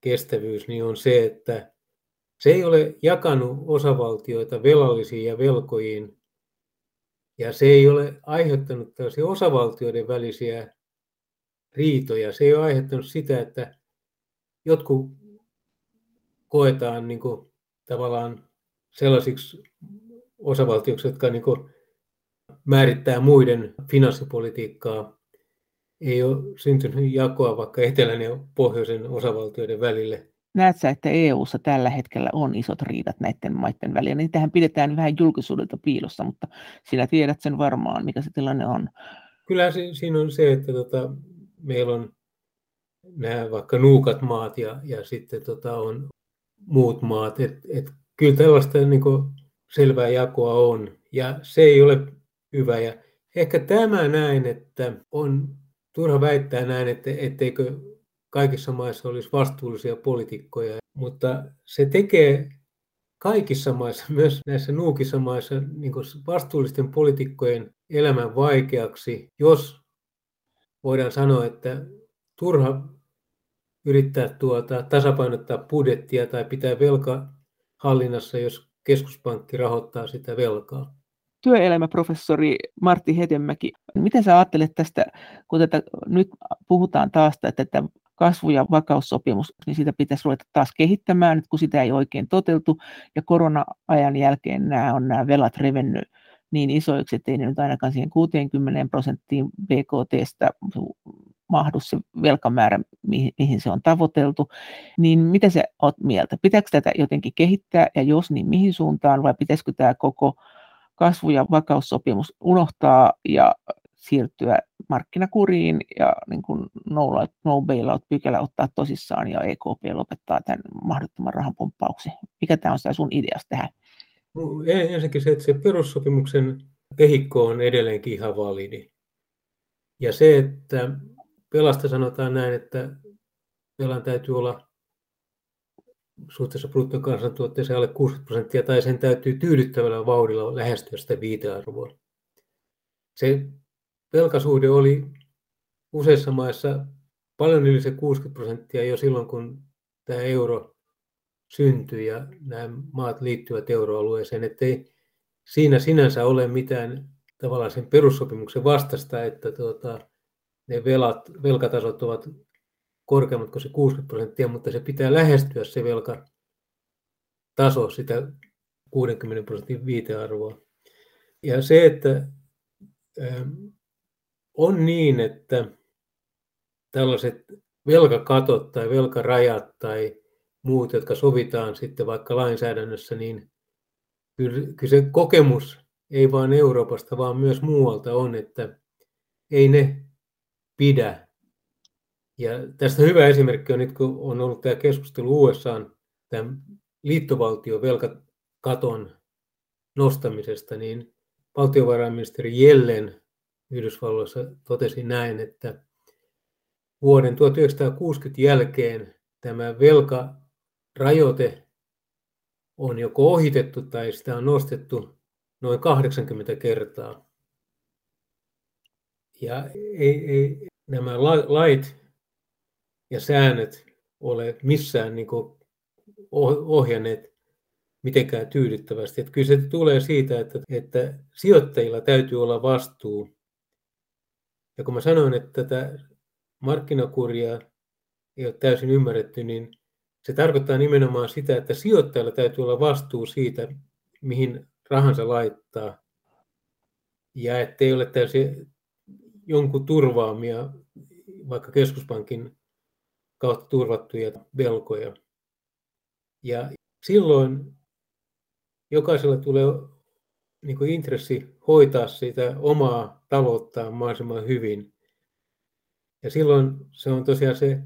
kestävyys, niin on se, että se ei ole jakanut osavaltioita velallisiin ja velkojiin, ja se ei ole aiheuttanut tällaisia osavaltioiden välisiä riitoja. Se ei ole aiheuttanut sitä, että jotkut koetaan niin kuin, tavallaan sellaisiksi osavaltioiksi, jotka niin kuin, määrittää muiden finanssipolitiikkaa. Ei ole syntynyt jakoa vaikka etelän ja pohjoisen osavaltioiden välille. Näetkö, että EU:ssa tällä hetkellä on isot riidat näiden maiden välillä? Niitähän pidetään vähän julkisuudelta piilossa, mutta sinä tiedät sen varmaan, mikä se tilanne on. Kyllä siinä on se, että tota, meillä on nämä vaikka nuukat maat ja, ja sitten tota on muut maat. Et, et kyllä tällaista niin kuin selvää jakoa on ja se ei ole hyvä. Ja ehkä tämä näin, että on turha väittää näin, että etteikö kaikissa maissa olisi vastuullisia poliitikkoja, mutta se tekee kaikissa maissa, [laughs] myös näissä nuukissa maissa, niin vastuullisten poliitikkojen elämän vaikeaksi, jos voidaan sanoa, että turha yrittää tuota, tasapainottaa budjettia tai pitää velka hallinnassa, jos keskuspankki rahoittaa sitä velkaa. Työelämäprofessori Martti Hetemäki, miten sä ajattelet tästä, kun tätä, nyt puhutaan taas, että tätä kasvu- ja vakaussopimus, niin sitä pitäisi ruveta taas kehittämään, kun sitä ei oikein toteutu, ja korona-ajan jälkeen nämä on nämä velat revennyt niin isoiksi, että ei ne nyt ainakaan siihen 60 prosenttiin BKTstä mahdu se velkamäärä, mihin se on tavoiteltu, niin mitä sä oot mieltä? Pitääkö tätä jotenkin kehittää ja jos niin mihin suuntaan vai pitäisikö tämä koko kasvu- ja vakaussopimus unohtaa ja siirtyä markkinakuriin ja niin kuin no, no bailout-pykälä ottaa tosissaan ja EKP lopettaa tämän mahdottoman rahanpumppauksen. Mikä tämä on sitä sun ideas tähän? Ensinnäkin se, että se perussopimuksen kehikko on edelleenkin ihan validi. Ja se, että pelasta sanotaan näin, että velan täytyy olla suhteessa bruttokansantuotteeseen alle 60 prosenttia, tai sen täytyy tyydyttävällä vauhdilla lähestyä sitä viitearvoa. Se velkasuhde oli useissa maissa paljon yli se 60 prosenttia jo silloin, kun tämä euro syntyi ja nämä maat liittyvät euroalueeseen, ettei siinä sinänsä ole mitään tavallaan sen perussopimuksen vastasta, että tuota, ne velat, velkatasot ovat korkeammat kuin se 60 prosenttia, mutta se pitää lähestyä se velkataso, sitä 60 prosentin viitearvoa. Ja se, että on niin, että tällaiset velkakatot tai velkarajat tai muut, jotka sovitaan sitten vaikka lainsäädännössä, niin kyllä, se kokemus ei vain Euroopasta, vaan myös muualta on, että ei ne pidä. Ja tästä hyvä esimerkki on nyt, kun on ollut tämä keskustelu USA tämän liittovaltion velkakaton nostamisesta, niin valtiovarainministeri Jellen Yhdysvalloissa totesi näin, että vuoden 1960 jälkeen tämä velkarajoite on joko ohitettu tai sitä on nostettu noin 80 kertaa. Ja ei, ei nämä lait ja säännöt ole missään niin ohjanneet mitenkään tyydyttävästi. Että kyllä se tulee siitä, että, että sijoittajilla täytyy olla vastuu ja kun mä sanoin, että tätä markkinakuria ei ole täysin ymmärretty, niin se tarkoittaa nimenomaan sitä, että sijoittajalla täytyy olla vastuu siitä, mihin rahansa laittaa. Ja ettei ole täysin jonkun turvaamia, vaikka keskuspankin kautta turvattuja velkoja. Ja silloin jokaisella tulee niin kuin intressi hoitaa sitä omaa talouttaan mahdollisimman hyvin. Ja silloin se on tosiaan se,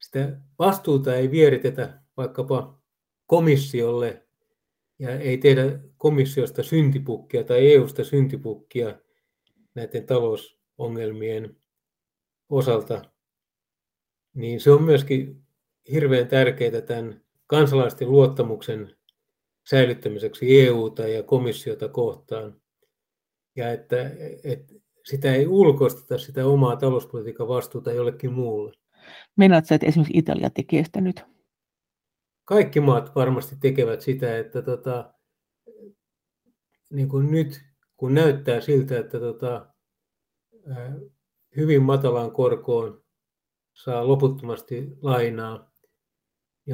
sitä vastuuta ei vieritetä vaikkapa komissiolle ja ei tehdä komissiosta syntipukkia tai EUsta syntipukkia näiden talousongelmien osalta, niin se on myöskin hirveän tärkeää tämän kansalaisten luottamuksen säilyttämiseksi EUta ja komissiota kohtaan. Ja että, että sitä ei ulkoisteta sitä omaa talouspolitiikan vastuuta jollekin muulle. Meinaatko että esimerkiksi Italia tekee sitä nyt? Kaikki maat varmasti tekevät sitä, että tota, niin kuin nyt kun näyttää siltä, että tota, hyvin matalaan korkoon saa loputtomasti lainaa,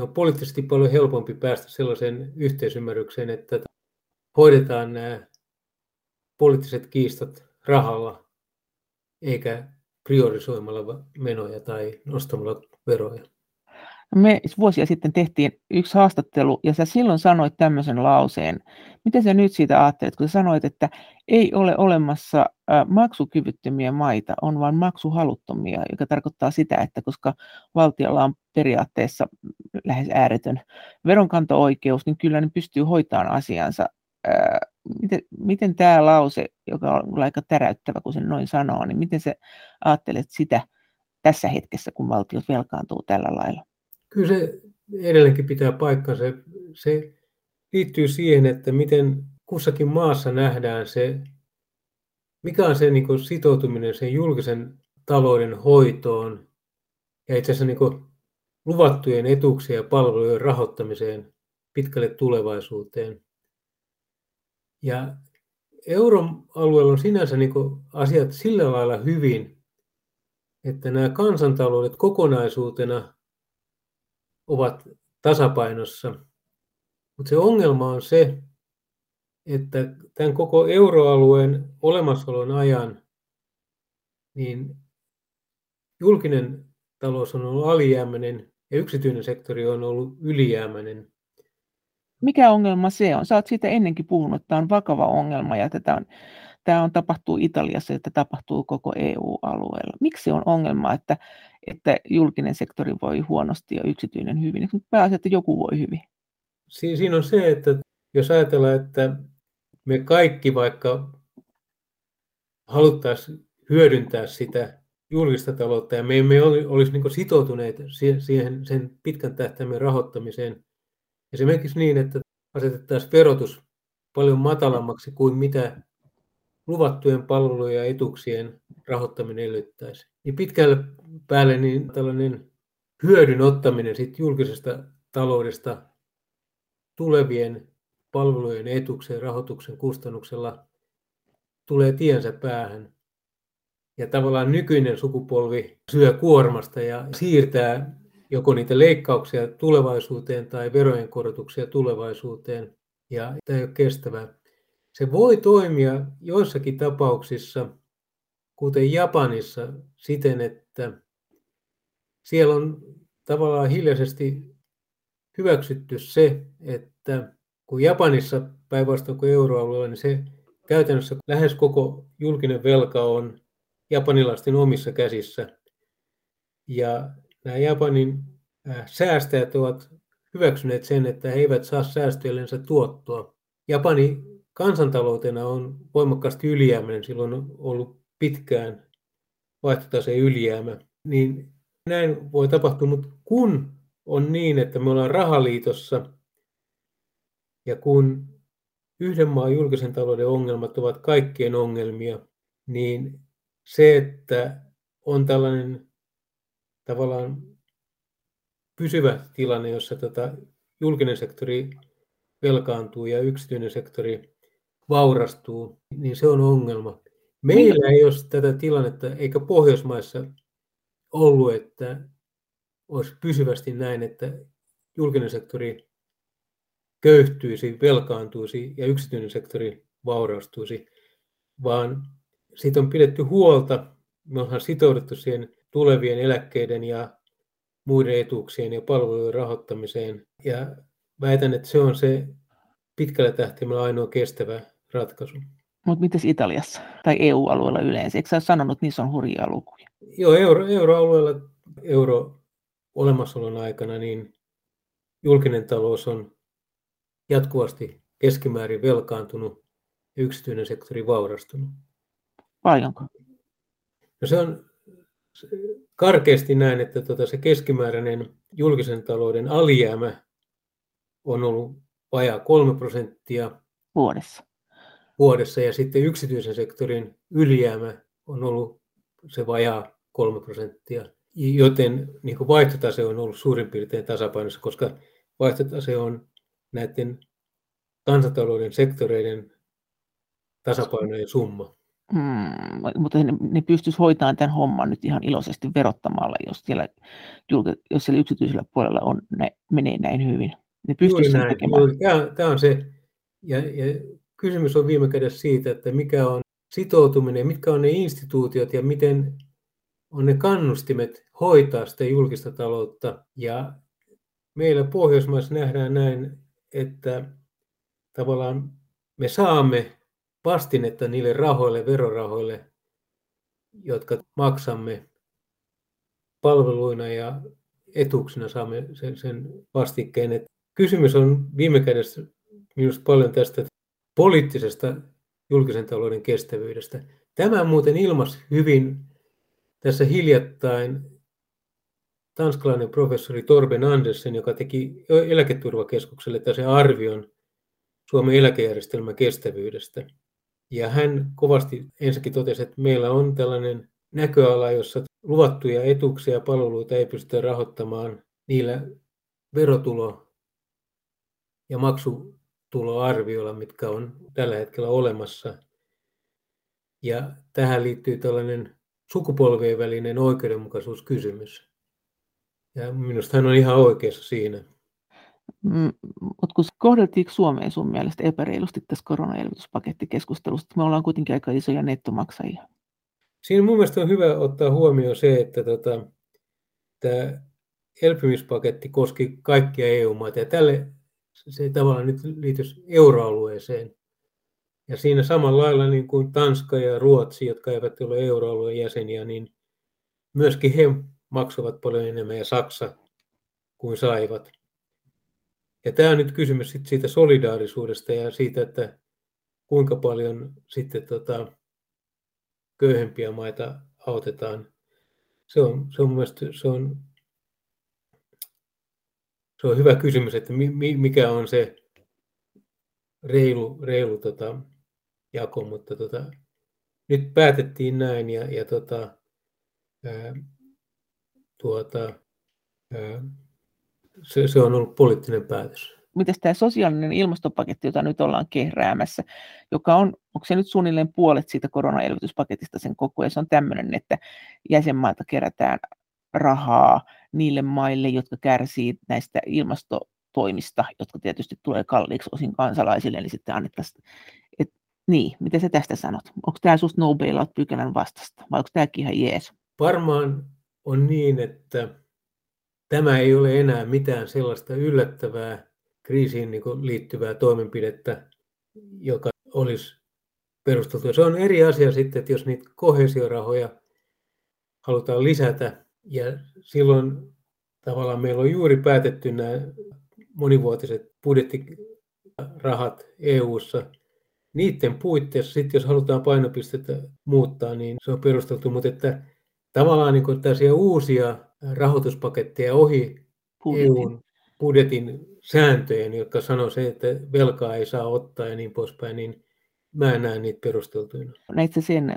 on poliittisesti paljon helpompi päästä sellaiseen yhteisymmärrykseen, että hoidetaan nämä poliittiset kiistat rahalla, eikä priorisoimalla menoja tai nostamalla veroja. Me vuosia sitten tehtiin yksi haastattelu ja sä silloin sanoit tämmöisen lauseen. Miten sä nyt siitä ajattelet, kun sä sanoit, että ei ole olemassa maksukyvyttömiä maita, on vain maksuhaluttomia, joka tarkoittaa sitä, että koska valtiolla on periaatteessa lähes ääretön veronkanto-oikeus, niin kyllä ne pystyy hoitamaan asiansa. Miten, miten tämä lause, joka on aika täräyttävä, kun sen noin sanoo, niin miten sä ajattelet sitä tässä hetkessä, kun valtiot velkaantuu tällä lailla? Kyllä se edelleenkin pitää paikkansa. Se liittyy siihen, että miten kussakin maassa nähdään se, mikä on se niin kuin sitoutuminen sen julkisen talouden hoitoon ja itse asiassa niin kuin luvattujen etuuksien ja palvelujen rahoittamiseen pitkälle tulevaisuuteen. Ja euroalueella on sinänsä niin asiat sillä lailla hyvin, että nämä kansantaloudet kokonaisuutena ovat tasapainossa. Mutta se ongelma on se, että tämän koko euroalueen olemassaolon ajan niin julkinen talous on ollut alijäämäinen ja yksityinen sektori on ollut ylijäämäinen. Mikä ongelma se on? Sä oot siitä ennenkin puhunut, että tämä on vakava ongelma ja tätä on, tämä on tapahtuu Italiassa, että tapahtuu koko EU-alueella. Miksi on ongelma, että, että julkinen sektori voi huonosti ja yksityinen hyvin? Pääasia, että joku voi hyvin. Siinä on se, että jos ajatellaan, että me kaikki vaikka haluttaisiin hyödyntää sitä julkista taloutta ja me emme olisi niin sitoutuneet siihen sen pitkän tähtäimen rahoittamiseen. Esimerkiksi niin, että asetettaisiin verotus paljon matalammaksi kuin mitä luvattujen palvelujen ja etuuksien rahoittaminen edellyttäisi. Niin pitkälle päälle niin tällainen hyödyn ottaminen siitä julkisesta taloudesta tulevien palvelujen etuuksien rahoituksen kustannuksella tulee tiensä päähän. Ja tavallaan nykyinen sukupolvi syö kuormasta ja siirtää joko niitä leikkauksia tulevaisuuteen tai verojen korotuksia tulevaisuuteen. Ja tämä ei ole kestävää. Se voi toimia joissakin tapauksissa, kuten Japanissa, siten, että siellä on tavallaan hiljaisesti hyväksytty se, että kun Japanissa päinvastoin kuin euroalueella, niin se käytännössä lähes koko julkinen velka on japanilaisten omissa käsissä. Ja nämä Japanin äh, säästäjät ovat hyväksyneet sen, että he eivät saa säästöillensä tuottoa. Japani kansantaloutena on voimakkaasti ylijäämäinen, silloin on ollut pitkään vaihtotaseen ylijäämä. Niin näin voi tapahtua, mutta kun on niin, että me ollaan rahaliitossa ja kun yhden maan julkisen talouden ongelmat ovat kaikkien ongelmia, niin se, että on tällainen tavallaan pysyvä tilanne, jossa tätä julkinen sektori velkaantuu ja yksityinen sektori vaurastuu, niin se on ongelma. Meillä ei ole tätä tilannetta, eikä Pohjoismaissa ollut, että olisi pysyvästi näin, että julkinen sektori köyhtyisi, velkaantuisi ja yksityinen sektori vaurastuisi, vaan siitä on pidetty huolta. Me ollaan sitouduttu siihen tulevien eläkkeiden ja muiden etuuksien ja palvelujen rahoittamiseen. Ja väitän, että se on se pitkällä tähtäimellä ainoa kestävä ratkaisu. Mutta miten Italiassa tai EU-alueella yleensä? Eikö sä sanonut, että niissä on hurjia lukuja? Joo, euro, euroalueella euro olemassaolon aikana niin julkinen talous on jatkuvasti keskimäärin velkaantunut ja yksityinen sektori vaurastunut. Paljonko? No se on karkeasti näin, että tota se keskimääräinen julkisen talouden alijäämä on ollut vajaa kolme prosenttia vuodessa. vuodessa ja sitten yksityisen sektorin ylijäämä on ollut se vajaa kolme prosenttia, joten niin vaihtotase on ollut suurin piirtein tasapainossa, koska vaihtotase on näiden kansantalouden sektoreiden tasapainojen summa. Hmm, mutta ne, ne pystyisi hoitamaan tämän homman nyt ihan iloisesti verottamalla, jos siellä, jos siellä yksityisellä puolella on, ne, menee näin hyvin. Ne pystyisi sen tekemään. Juuri. Tämä, tämä on se, ja, ja kysymys on viime kädessä siitä, että mikä on sitoutuminen, mitkä on ne instituutiot ja miten on ne kannustimet hoitaa sitä julkista taloutta. Ja meillä Pohjoismaissa nähdään näin, että tavallaan me saamme vastinetta niille rahoille, verorahoille, jotka maksamme palveluina ja etuuksina saamme sen, sen vastikkeen. Et kysymys on viime kädessä minusta paljon tästä poliittisesta julkisen talouden kestävyydestä. Tämä muuten ilmasi hyvin tässä hiljattain tanskalainen professori Torben Andersen, joka teki eläketurvakeskukselle tässä arvion Suomen eläkejärjestelmän kestävyydestä. Ja hän kovasti ensinnäkin totesi, että meillä on tällainen näköala, jossa luvattuja etuuksia ja palveluita ei pystytä rahoittamaan niillä verotulo- ja maksutuloarvioilla, mitkä on tällä hetkellä olemassa. Ja tähän liittyy tällainen sukupolvien välinen oikeudenmukaisuuskysymys. Ja minusta hän on ihan oikeassa siinä. Mm, mutta kun kohdeltiinko Suomeen sun mielestä epäreilusti tässä koronaelvytyspakettikeskustelussa? Me ollaan kuitenkin aika isoja nettomaksajia. Siinä mun mielestä on hyvä ottaa huomioon se, että tota, tämä elpymispaketti koski kaikkia EU-maita ja tälle se tavallaan nyt liittyisi euroalueeseen. Ja siinä samalla lailla niin kuin Tanska ja Ruotsi, jotka eivät ole euroalueen jäseniä, niin myöskin he maksavat paljon enemmän ja Saksa kuin saivat. Ja tämä on nyt kysymys sit siitä solidaarisuudesta ja siitä, että kuinka paljon sitten tota, köyhempiä maita autetaan. Se on, se on, se on, se on hyvä kysymys, että mikä on se reilu, reilu tota, jako, mutta tota, nyt päätettiin näin ja, ja tota, ää, tuota, se, se on ollut poliittinen päätös. Miten tämä sosiaalinen ilmastopaketti, jota nyt ollaan kehräämässä, joka on, onko se nyt suunnilleen puolet siitä koronaelvytyspaketista sen koko, ja se on tämmöinen, että jäsenmailta kerätään rahaa niille maille, jotka kärsii näistä ilmastotoimista, jotka tietysti tulee kalliiksi osin kansalaisille, niin sitten annettaisiin, et, niin, mitä sä tästä sanot? Onko tämä susta no bailout pykälän vastasta, vai onko tämäkin ihan jees? Varmaan on niin, että tämä ei ole enää mitään sellaista yllättävää kriisiin niin liittyvää toimenpidettä, joka olisi perusteltu. Se on eri asia sitten, että jos niitä kohesiorahoja halutaan lisätä, ja silloin tavallaan meillä on juuri päätetty nämä monivuotiset budjettirahat EU-ssa. Niiden puitteissa sitten, jos halutaan painopistettä muuttaa, niin se on perusteltu, mutta että tavallaan niin tällaisia uusia rahoituspaketteja ohi budjetin. EUn budjetin sääntöjen, jotka sanoo se, että velkaa ei saa ottaa ja niin poispäin, niin mä en näe niitä perusteltuina. Näitkö sen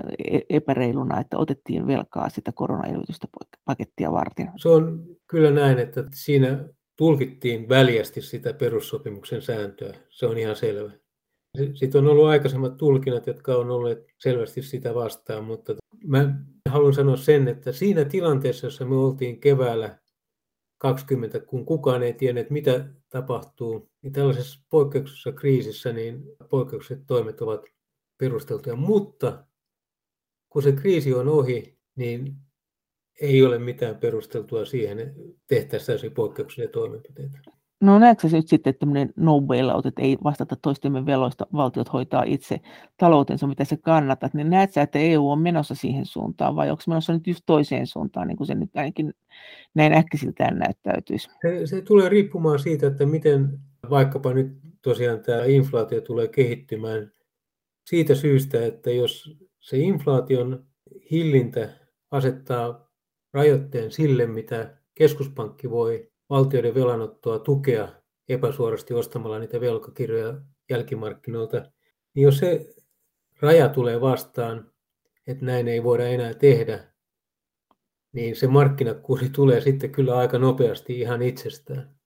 epäreiluna, että otettiin velkaa sitä koronaelvytystä pakettia varten? Se on kyllä näin, että siinä tulkittiin väljästi sitä perussopimuksen sääntöä. Se on ihan selvä. Sitten on ollut aikaisemmat tulkinnat, jotka on olleet selvästi sitä vastaan, mutta mä haluan sanoa sen, että siinä tilanteessa, jossa me oltiin keväällä 20, kun kukaan ei tiennyt, mitä tapahtuu, niin tällaisessa poikkeuksellisessa kriisissä niin poikkeukselliset toimet ovat perusteltuja. Mutta kun se kriisi on ohi, niin ei ole mitään perusteltua siihen, että tehtäisiin täysin poikkeuksellisia toimenpiteitä. No näetkö nyt sitten, että tämmöinen no bailout, että ei vastata toistemme veloista, valtiot hoitaa itse taloutensa, mitä se kannatat, niin näet sä, että EU on menossa siihen suuntaan vai onko menossa nyt just toiseen suuntaan, niin kuin se nyt ainakin näin äkkisiltään näyttäytyisi? Se, se tulee riippumaan siitä, että miten vaikkapa nyt tosiaan tämä inflaatio tulee kehittymään siitä syystä, että jos se inflaation hillintä asettaa rajoitteen sille, mitä keskuspankki voi valtioiden velanottoa tukea epäsuorasti ostamalla niitä velkakirjoja jälkimarkkinoilta, niin jos se raja tulee vastaan, että näin ei voida enää tehdä, niin se markkinakuri tulee sitten kyllä aika nopeasti ihan itsestään.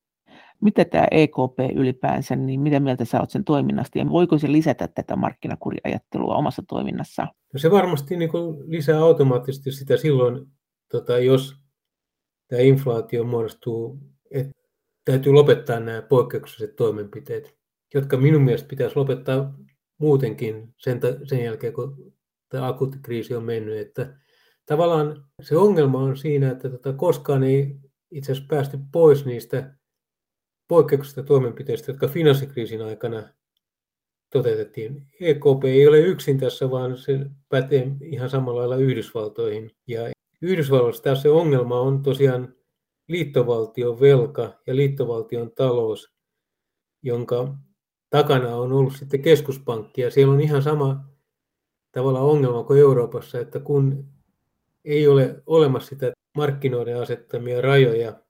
Mitä tämä EKP ylipäänsä, niin mitä mieltä sä oot sen toiminnasta ja voiko se lisätä tätä markkinakuriajattelua omassa toiminnassaan? No se varmasti niin lisää automaattisesti sitä silloin, tota, jos tämä inflaatio muodostuu, että täytyy lopettaa nämä poikkeukselliset toimenpiteet, jotka minun mielestä pitäisi lopettaa muutenkin sen, sen jälkeen, kun tämä akuutti kriisi on mennyt. Että tavallaan se ongelma on siinä, että tota, koskaan ei itse asiassa päästy pois niistä poikkeuksellisista toimenpiteistä, jotka finanssikriisin aikana toteutettiin. EKP ei ole yksin tässä, vaan se pätee ihan samalla lailla Yhdysvaltoihin. Ja Yhdysvalloissa tässä se ongelma on tosiaan liittovaltion velka ja liittovaltion talous, jonka takana on ollut sitten keskuspankki. Ja siellä on ihan sama tavalla ongelma kuin Euroopassa, että kun ei ole olemassa sitä markkinoiden asettamia rajoja,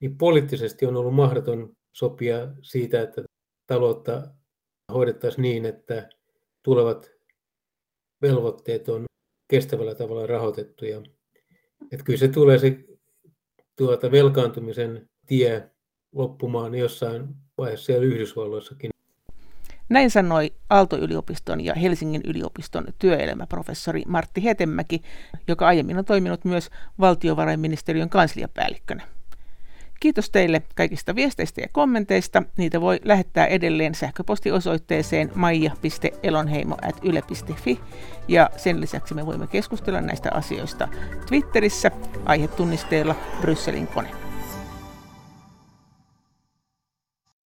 niin poliittisesti on ollut mahdoton sopia siitä, että taloutta hoidettaisiin niin, että tulevat velvoitteet on kestävällä tavalla rahoitettuja. Että kyllä se tulee se tuota, velkaantumisen tie loppumaan jossain vaiheessa siellä Yhdysvalloissakin. Näin sanoi Aalto-yliopiston ja Helsingin yliopiston työelämäprofessori Martti Hetemäki, joka aiemmin on toiminut myös valtiovarainministeriön kansliapäällikkönä. Kiitos teille kaikista viesteistä ja kommenteista. Niitä voi lähettää edelleen sähköpostiosoitteeseen maija.elonheimo.yle.fi ja sen lisäksi me voimme keskustella näistä asioista Twitterissä aihetunnisteella Brysselin kone.